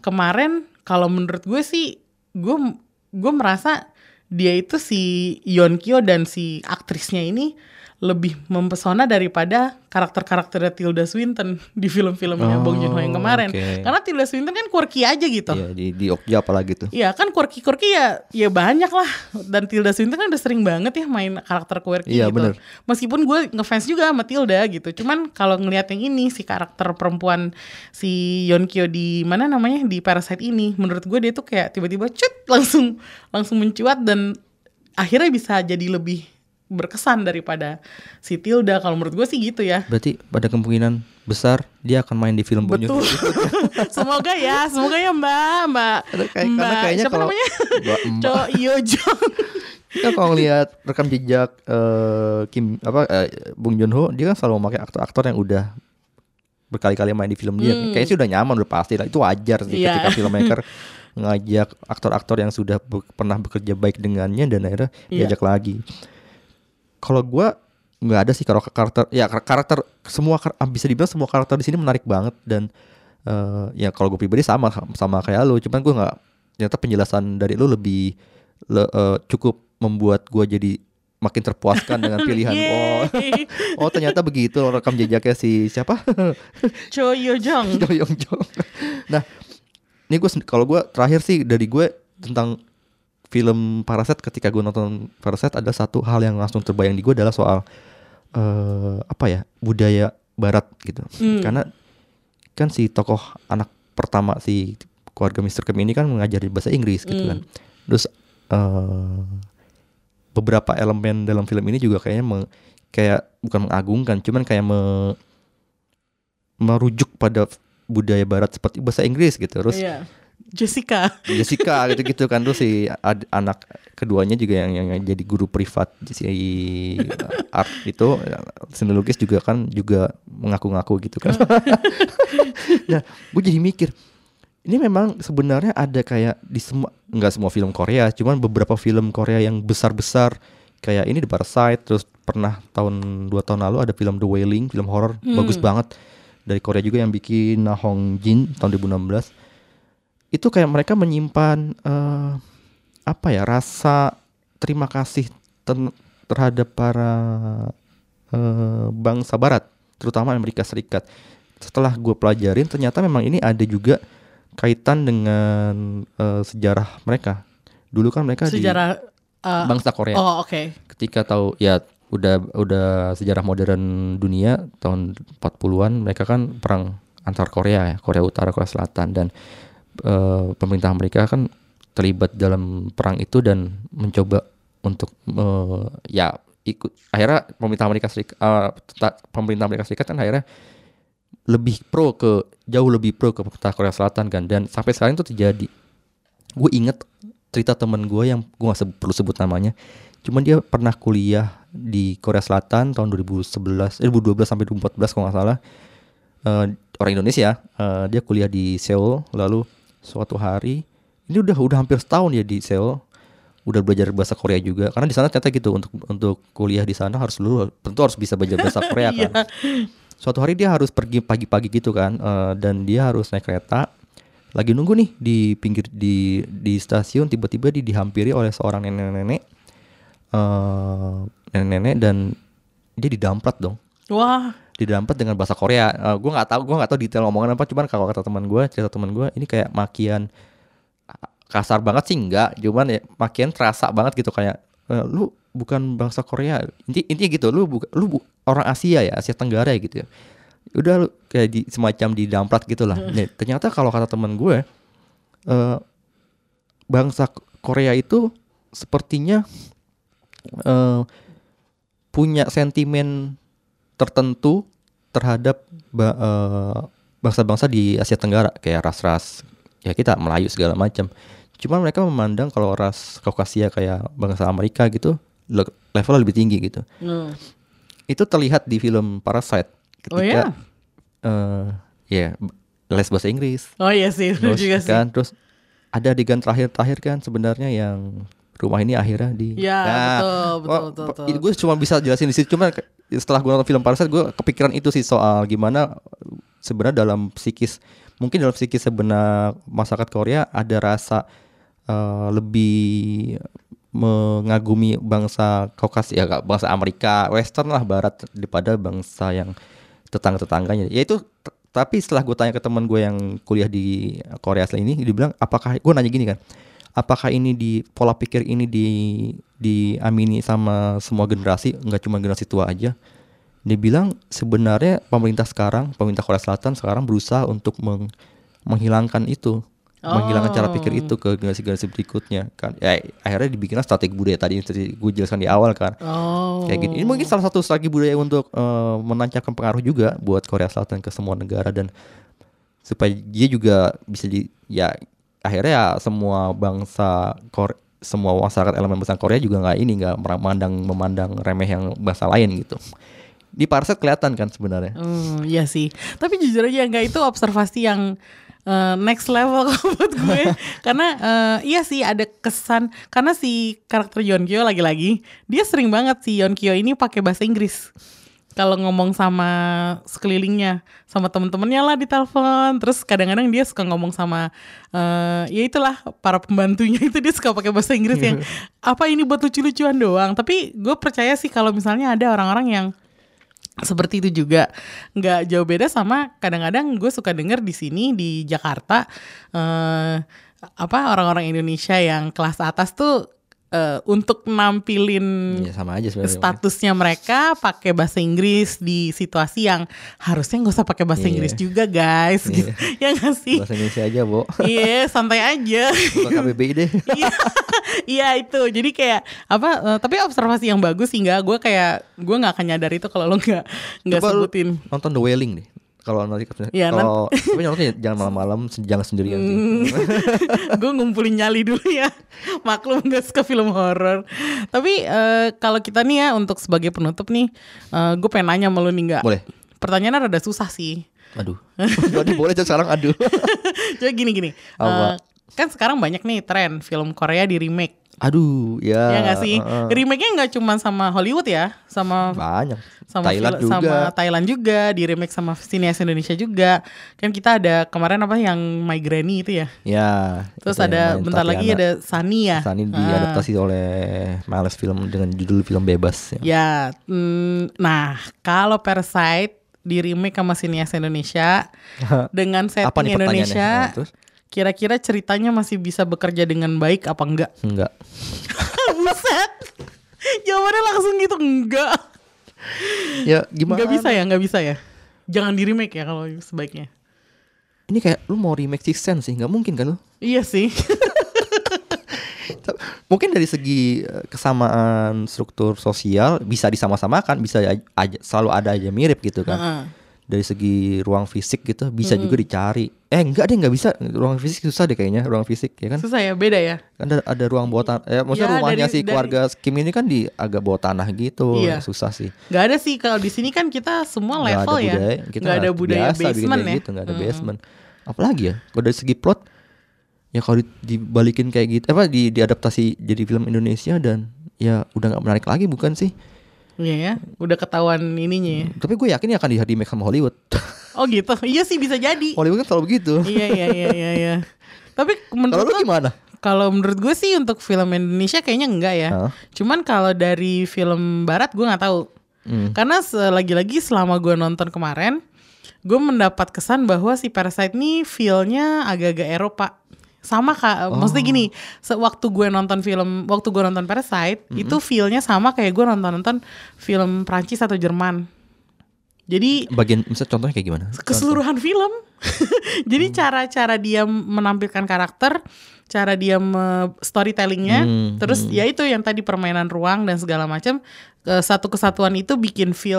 kemarin kalau menurut gue sih gue gue merasa dia itu si Yeon Kyo dan si aktrisnya ini lebih mempesona daripada karakter-karakternya Tilda Swinton [LAUGHS] di film-filmnya Oh, Bong Joon Ho yang kemarin oke. karena Tilda Swinton kan quirky aja gitu Iya, di di Okja apalagi tuh. Iya kan quirky-quirky ya ya banyak lah dan Tilda Swinton kan udah sering banget ya main karakter quirky Iya, gitu. bener. Meskipun gue ngefans juga sama Tilda gitu. Cuman kalau ngelihat yang ini si karakter perempuan si Yeon Kyo di mana namanya di Parasite ini menurut gue dia tuh kayak tiba-tiba cut [LAUGHS] langsung langsung mencuat dan akhirnya bisa jadi lebih berkesan daripada si Tilda kalau menurut gue sih gitu ya. Berarti pada kemungkinan besar dia akan main di film Betul. Joon-ho. [LAUGHS] semoga ya, semoga ya Mbak, Mbak. Karena kayak- karena kayaknya siapa kalau- namanya? Mbak- Mbak. Yo Jong. Kalau ngelihat rekam jejak eh, Kim apa eh, Bong Joon Ho, dia kan selalu memakai aktor-aktor yang udah berkali-kali main di film dia. Kayaknya sih udah nyaman udah pasti lah. Itu wajar sih Hmm. Iya. ketika filmmaker [LAUGHS] ngajak aktor-aktor yang sudah be- pernah bekerja baik dengannya dan akhirnya Iya. diajak lagi. Kalau gua nggak ada sih kalau karakter ya kar- karakter semua ah, bisa dibilang semua karakter di sini menarik banget dan eh, ya kalau gue pribadi sama sama kayak lo cuman gue nggak ternyata penjelasan dari lo lebih le- eh, cukup membuat gue jadi makin terpuaskan dengan [LAUGHS] pilihan. Oh. Oh ternyata begitu rekam jejaknya si siapa? [LAUGHS] Cho Yo Jong. Yong Jong nah ini gue kalau gue terakhir sih dari gue tentang film Parasite ketika gue nonton Parasite ada satu hal yang langsung terbayang di gue adalah soal eh apa ya budaya Barat gitu karena kan si tokoh anak pertama si keluarga Mr. Kim ini kan mengajar di bahasa Inggris gitu kan terus eh beberapa elemen dalam film ini juga kayaknya me- kayak bukan mengagungkan cuman kayak me- merujuk pada budaya barat seperti bahasa Inggris gitu terus Iya. Jessica. Jessica gitu-gitu kan. Terus si ad- anak keduanya juga yang yang jadi guru privat si art itu. Seni lukis juga kan juga mengaku-ngaku gitu kan. [LAUGHS] nah, gue jadi mikir ini memang sebenarnya ada kayak di semua nggak semua film Korea, cuman beberapa film Korea yang besar-besar. Kayak ini The Parasite terus pernah tahun dua tahun lalu ada film The Wailing, film horor. Bagus banget. Dari Korea juga yang bikin Na Hong Jin tahun 2016 itu kayak mereka menyimpan eh, apa ya rasa terima kasih ten- terhadap para eh, bangsa Barat, terutama Amerika Serikat. Setelah gue pelajarin, ternyata memang ini ada juga kaitan dengan eh, sejarah mereka. Dulu kan mereka Sejarah di uh, bangsa Korea. Oh, oke. Ketika tahu ya udah udah sejarah modern dunia tahun 40-an mereka kan perang antar Korea ya, Korea Utara, Korea Selatan dan eh, pemerintah Amerika kan terlibat dalam perang itu dan mencoba untuk eh, ya ikut. Akhirnya pemerintah Amerika Serikat eh, teta- pemerintah Amerika Serikat kan akhirnya lebih pro ke jauh lebih pro ke pemerintah Korea Selatan kan. Dan sampai sekarang itu terjadi. Gue inget cerita temen gue yang gue gak sebe- perlu sebut namanya. Cuman dia pernah kuliah di Korea Selatan tahun 2011 eh, 2012 sampai 2014 kalau nggak salah. Eh, orang Indonesia, eh, dia kuliah di Seoul. Lalu suatu hari, ini udah udah hampir setahun ya di Seoul, udah belajar bahasa Korea juga. Karena di sana ternyata gitu untuk untuk kuliah di sana harus dulu tentu harus bisa belajar bahasa [LAUGHS] Korea Iya. kan. Suatu hari dia harus pergi pagi-pagi gitu kan, eh, dan dia harus naik kereta. Lagi nunggu nih di pinggir di di stasiun, tiba-tiba dia dihampiri oleh seorang nenek-nenek, eh, nenek-nenek dan dia didamprat dong Wah, didampet dengan bahasa Korea. Eh, gue nggak tahu, gue nggak tahu detail omongan apa. Cuman kalau kata teman gue, cerita teman gue, ini kayak makian kasar banget sih enggak. Cuman ya makian terasa banget gitu kayak eh, lu bukan bangsa Korea. Inti intinya gitu, lu bukan lu bu- orang Asia ya, Asia Tenggara ya gitu. ya. Udah lu kayak di, semacam didamprat gitulah. Nih, ternyata kalau kata teman gue, eh, bangsa Korea itu sepertinya eh, punya sentimen tertentu terhadap eh, bangsa-bangsa di Asia Tenggara kayak ras-ras ya kita Melayu segala macam. Cuma mereka memandang kalau ras Kaukasia kayak bangsa Amerika gitu le- levelnya lebih tinggi gitu. Hmm. Itu terlihat di film Parasite ketika Oh ya? eh, ya les bahasa Inggris. Oh iya sih, [LAUGHS] Terus juga sih. kan terus ada adegan terakhir-terakhir kan sebenarnya yang rumah ini akhirnya di Ya, betul, betul, oh, betul, betul. Itu gue cuma bisa jelasin di situ cuma setelah gue nonton film Parasite gue kepikiran itu sih soal gimana sebenarnya dalam psikis mungkin dalam psikis sebenar masyarakat Korea ada rasa eh, lebih mengagumi bangsa Kaukasia ya bangsa Amerika Western lah Barat daripada bangsa yang tetangga-tetangganya ya itu tapi setelah gue tanya ke teman gue yang kuliah di Korea Selatan ini dia bilang apakah gue nanya gini kan apakah ini di pola pikir ini di diamini sama semua generasi nggak cuma generasi tua aja. Dia bilang sebenarnya pemerintah sekarang pemerintah Korea Selatan sekarang berusaha untuk meng- menghilangkan itu. Menghilangkan cara pikir itu ke generasi-generasi berikutnya kan. Ya akhirnya dibikinlah strategi budaya tadi yang tadi gue jelaskan di awal kan. Oh. kayak gini. Ini mungkin salah satu strategi budaya untuk eh, menancapkan pengaruh juga buat Korea Selatan ke semua negara dan supaya dia juga bisa di ya akhirnya ya semua bangsa Korea semua masyarakat elemen bangsa Korea juga nggak ini nggak memandang memandang remeh yang bangsa lain gitu di Parasite kelihatan kan sebenarnya Hmm, iya sih. Tapi jujur aja nggak itu observasi yang eh, next level [LAUGHS] buat gue. karena eh, iya sih ada kesan karena si karakter Yeon-kyo lagi-lagi dia sering banget si Yeon-kyo ini pakai bahasa Inggris. Kalau ngomong sama sekelilingnya, sama temen-temennya lah di telepon, terus kadang-kadang dia suka ngomong sama eh ya itulah para pembantunya itu dia suka pakai bahasa Inggris yang [LAUGHS] apa ini buat lucu-lucuan doang. Tapi gue percaya sih kalau misalnya ada orang-orang yang seperti itu juga. Nggak jauh beda sama kadang-kadang gue suka denger di sini di Jakarta eh apa orang-orang Indonesia yang kelas atas tuh eh, untuk nampilin ya sama aja statusnya mereka pakai bahasa Inggris di situasi yang harusnya nggak usah pakai bahasa Iya. Inggris juga guys gitu. [LAUGHS] ya nggak sih bahasa Indonesia aja Bo iya santai aja KBBI deh [LAUGHS] Iya, iya itu. Jadi kayak apa? eh, tapi observasi yang bagus sih nggak. Gue kayak gue nggak akan nyadar itu kalau lo nggak nggak sebutin. nonton The Wailing deh kalau nanti Iya, kalau [LAUGHS] tapi nontonnya jangan malam-malam jangan sendirian sih. [LAUGHS] gue ngumpulin nyali dulu ya. Maklum gak suka film horor. Tapi eh, kalau kita nih ya untuk sebagai penutup nih, gue pengen nanya sama nih nggak? Boleh. Pertanyaannya rada susah sih. aduh [LAUGHS] jadi boleh Cok, sekarang aduh Coba gini-gini. Apa? Eh, kan sekarang banyak nih tren film Korea di remake. Aduh ya ya nggak sih? heeh. Remake-nya nggak cuma sama Hollywood ya, sama banyak sama Thailand juga sama Thailand juga di remake sama sinias Indonesia juga kan kita ada kemarin apa yang My Granny itu ya ya terus ada bentar lagi Tatiana. ada Sunny ya Sani Ah. diadaptasi oleh Miles Film dengan judul film bebas ya. ya mm, nah kalau Parasite di remake sama sinias Indonesia [LAUGHS] dengan Apa setting? Indonesia Nah, terus? Kira-kira ceritanya masih bisa bekerja dengan baik apa enggak enggak [LAUGHS] buset jawabannya langsung gitu enggak ya gimana Nggak bisa ya, nggak bisa ya. Jangan di remake ya kalau sebaiknya. ini kayak lu mau remake Six Sense sih nggak mungkin kan lu Iya sih. [LAUGHS] mungkin dari segi eh, kesamaan struktur sosial bisa disama-samakan bisa aj- aja, selalu ada aja mirip gitu kan Heeh. Dari segi ruang fisik gitu bisa juga dicari. Eh enggak deh nggak bisa ruang fisik susah deh kayaknya ruang fisik ya kan. Susah ya, beda ya. Kan ada, ada ruang bawah tanah. Eh, maksudnya Ya, rumahnya dari- si dari- keluarga Kim ini kan di agak bawah tanah gitu. Iya. Susah sih. Gak ada sih kalau di sini kan kita semua Nggak level ada ya. budaya, kita Nggak ada budaya biasa basement ya. gitu, nggak ada Mm. basement. Apalagi ya, kalau dari segi plot ya kalau di- dibalikin kayak gitu apa di diadaptasi jadi film Indonesia dan ya udah nggak menarik lagi bukan sih? Iya ya, udah ketahuan ininya ya. Tapi gue yakin ya akan di remake sama Hollywood. [LAUGHS] Oh gitu, iya sih bisa jadi. Hollywood kan selalu begitu. iya iya iya iya. iya. Tapi Kalau menurut lu lo- gimana? Kalau menurut gue sih untuk film Indonesia kayaknya enggak ya. Hah? Cuman kalau dari film Barat gue nggak tahu. Hmm. Karena lagi-lagi selama gue nonton kemarin, gue mendapat kesan bahwa si Parasite nih feel-nya agak-agak Eropa. Sama kak, maksudnya gini, sewaktu gue nonton film, waktu gue nonton Parasite, itu feel-nya sama kayak gue nonton-nonton film Prancis atau Jerman. Jadi Bagian misalnya contohnya kayak gimana? keseluruhan film. [LAUGHS] Jadi Hmm. cara-cara dia menampilkan karakter, cara dia me- storytellingnya, Hmm, terus ya itu yang tadi permainan ruang dan segala macam satu kesatuan itu bikin feel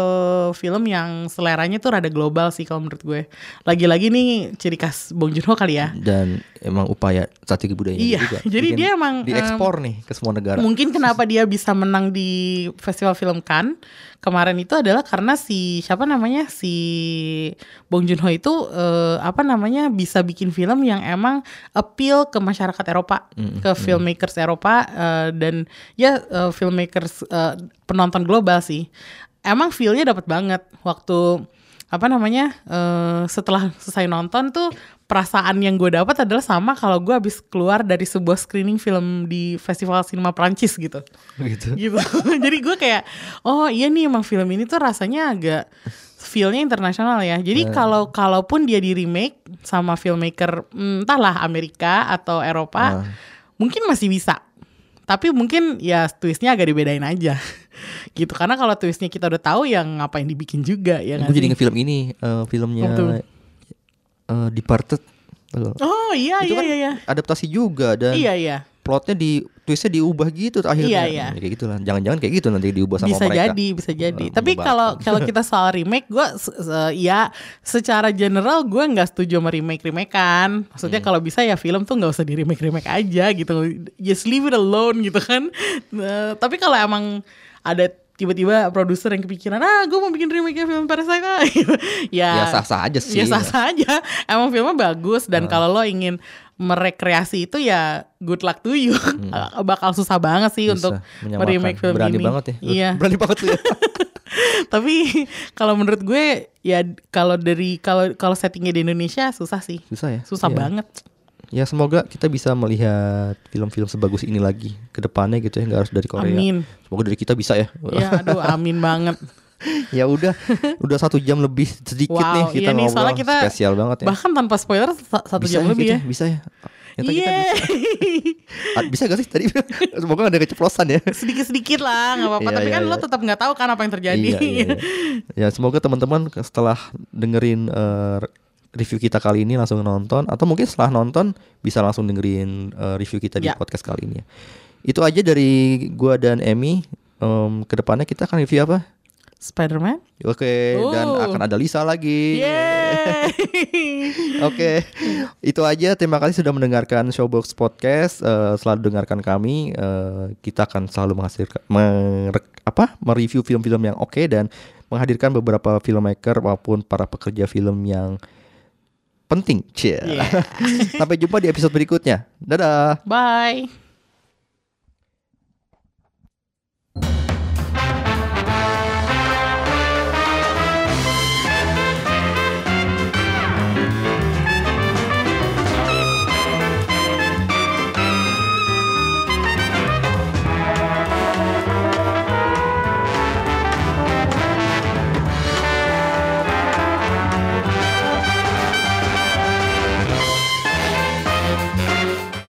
film yang seleranya tuh rada global sih kalau menurut gue. Lagi-lagi nih ciri khas Bong Joon Ho kali ya. Dan emang upaya strategi budayanya Iya, juga. jadi Bikin- dia emang, diekspor nih ke semua negara. Mungkin kenapa dia bisa menang di festival film Cannes kemarin itu adalah karena si siapa namanya si Bong Joon Ho itu eh, apa namanya bisa bikin film yang emang appeal ke masyarakat Eropa, ke filmmakers Eropa eh, dan ya eh, filmmakers eh, penonton global sih. Emang feel-nya dapat banget waktu apa namanya eh, setelah selesai nonton tuh perasaan yang gue dapat adalah sama kalau gue habis keluar dari sebuah screening film di festival sinema Prancis gitu. Gitu. [LAUGHS] gitu. Jadi gue kayak oh iya nih emang film ini tuh rasanya agak feelnya internasional ya. Jadi kalau kalaupun dia di remake sama filmmaker hmm, entahlah Amerika atau Eropa mungkin masih bisa tapi mungkin ya twistnya agak dibedain aja [LAUGHS] gitu karena kalau twistnya kita udah tahu yang ngapain dibikin juga ya Gue jadi sih? inget film ini eh, filmnya eh, Departed. Oh iya Itu iya kan iya iya adaptasi juga dan iya iya plotnya di twistnya diubah gitu akhirnya. Iya, iya. Hmm, Kayak gitulah. Jangan-jangan kayak gitu nanti diubah sama bisa mereka. jadi bisa jadi Eh, tapi kalau kalau [LAUGHS] kita soal remake gue ya secara general gue nggak setuju sama remake remakean maksudnya Hmm. kalau bisa ya film tuh nggak usah di remake remake aja gitu just leave it alone gitu kan Nah, tapi kalau emang ada tiba-tiba produser yang kepikiran ah gue mau bikin remake film Parasite ah," [LAUGHS] ya Ya sah-sah aja sih. ya sah-sah aja emang filmnya bagus dan kalau lo ingin merekreasi itu ya good luck to you [LAUGHS] bakal susah banget sih Hmm. Bisa untuk meremake film Berani ini banget ya. iya [LAUGHS] Berani banget tuh ya. [LAUGHS] tapi kalau menurut gue ya kalau dari kalau kalau settingnya di Indonesia susah sih Susah ya. susah Iya. banget Ya semoga kita bisa melihat film-film sebagus ini lagi ke depannya gitu ya, nggak harus dari Korea. Amin. Semoga dari kita bisa ya. ya aduh amin banget [LAUGHS] ya udah, udah satu jam lebih sedikit Wow, nih kita iya nih, ngobrol. soalnya kita Spesial banget ya. bahkan tanpa spoiler sa- satu bisa jam lebih ya gitu Bisa ya. Ternyata kita Iya. bisa. [LAUGHS] Bisa gak sih tadi? [LAUGHS] Semoga gak ada keceplosan ya. sedikit-sedikit lah nggak apa-apa Iya, tapi iya, kan lo iya. tetap nggak tahu kan apa yang terjadi Iya, iya, iya. Ya semoga teman-teman setelah dengerin eh, review kita kali ini langsung nonton atau mungkin setelah nonton bisa langsung dengerin eh, review kita di Ya. podcast kali ini ya. Itu aja dari gua dan Emmy. Em, ke depannya kita akan review apa? Spider-Man Oke, dan Oh. akan ada Lisa lagi. [LAUGHS] Oke, itu aja. Terima kasih sudah mendengarkan Showbox Podcast. Eh, selalu dengarkan kami. Eh, kita akan selalu menghasilkan merek- apa mereview film-film yang oke dan menghadirkan beberapa filmmaker maupun para pekerja film yang penting. Cie. Iya. [LAUGHS] Sampai jumpa di episode berikutnya. Dadah. bye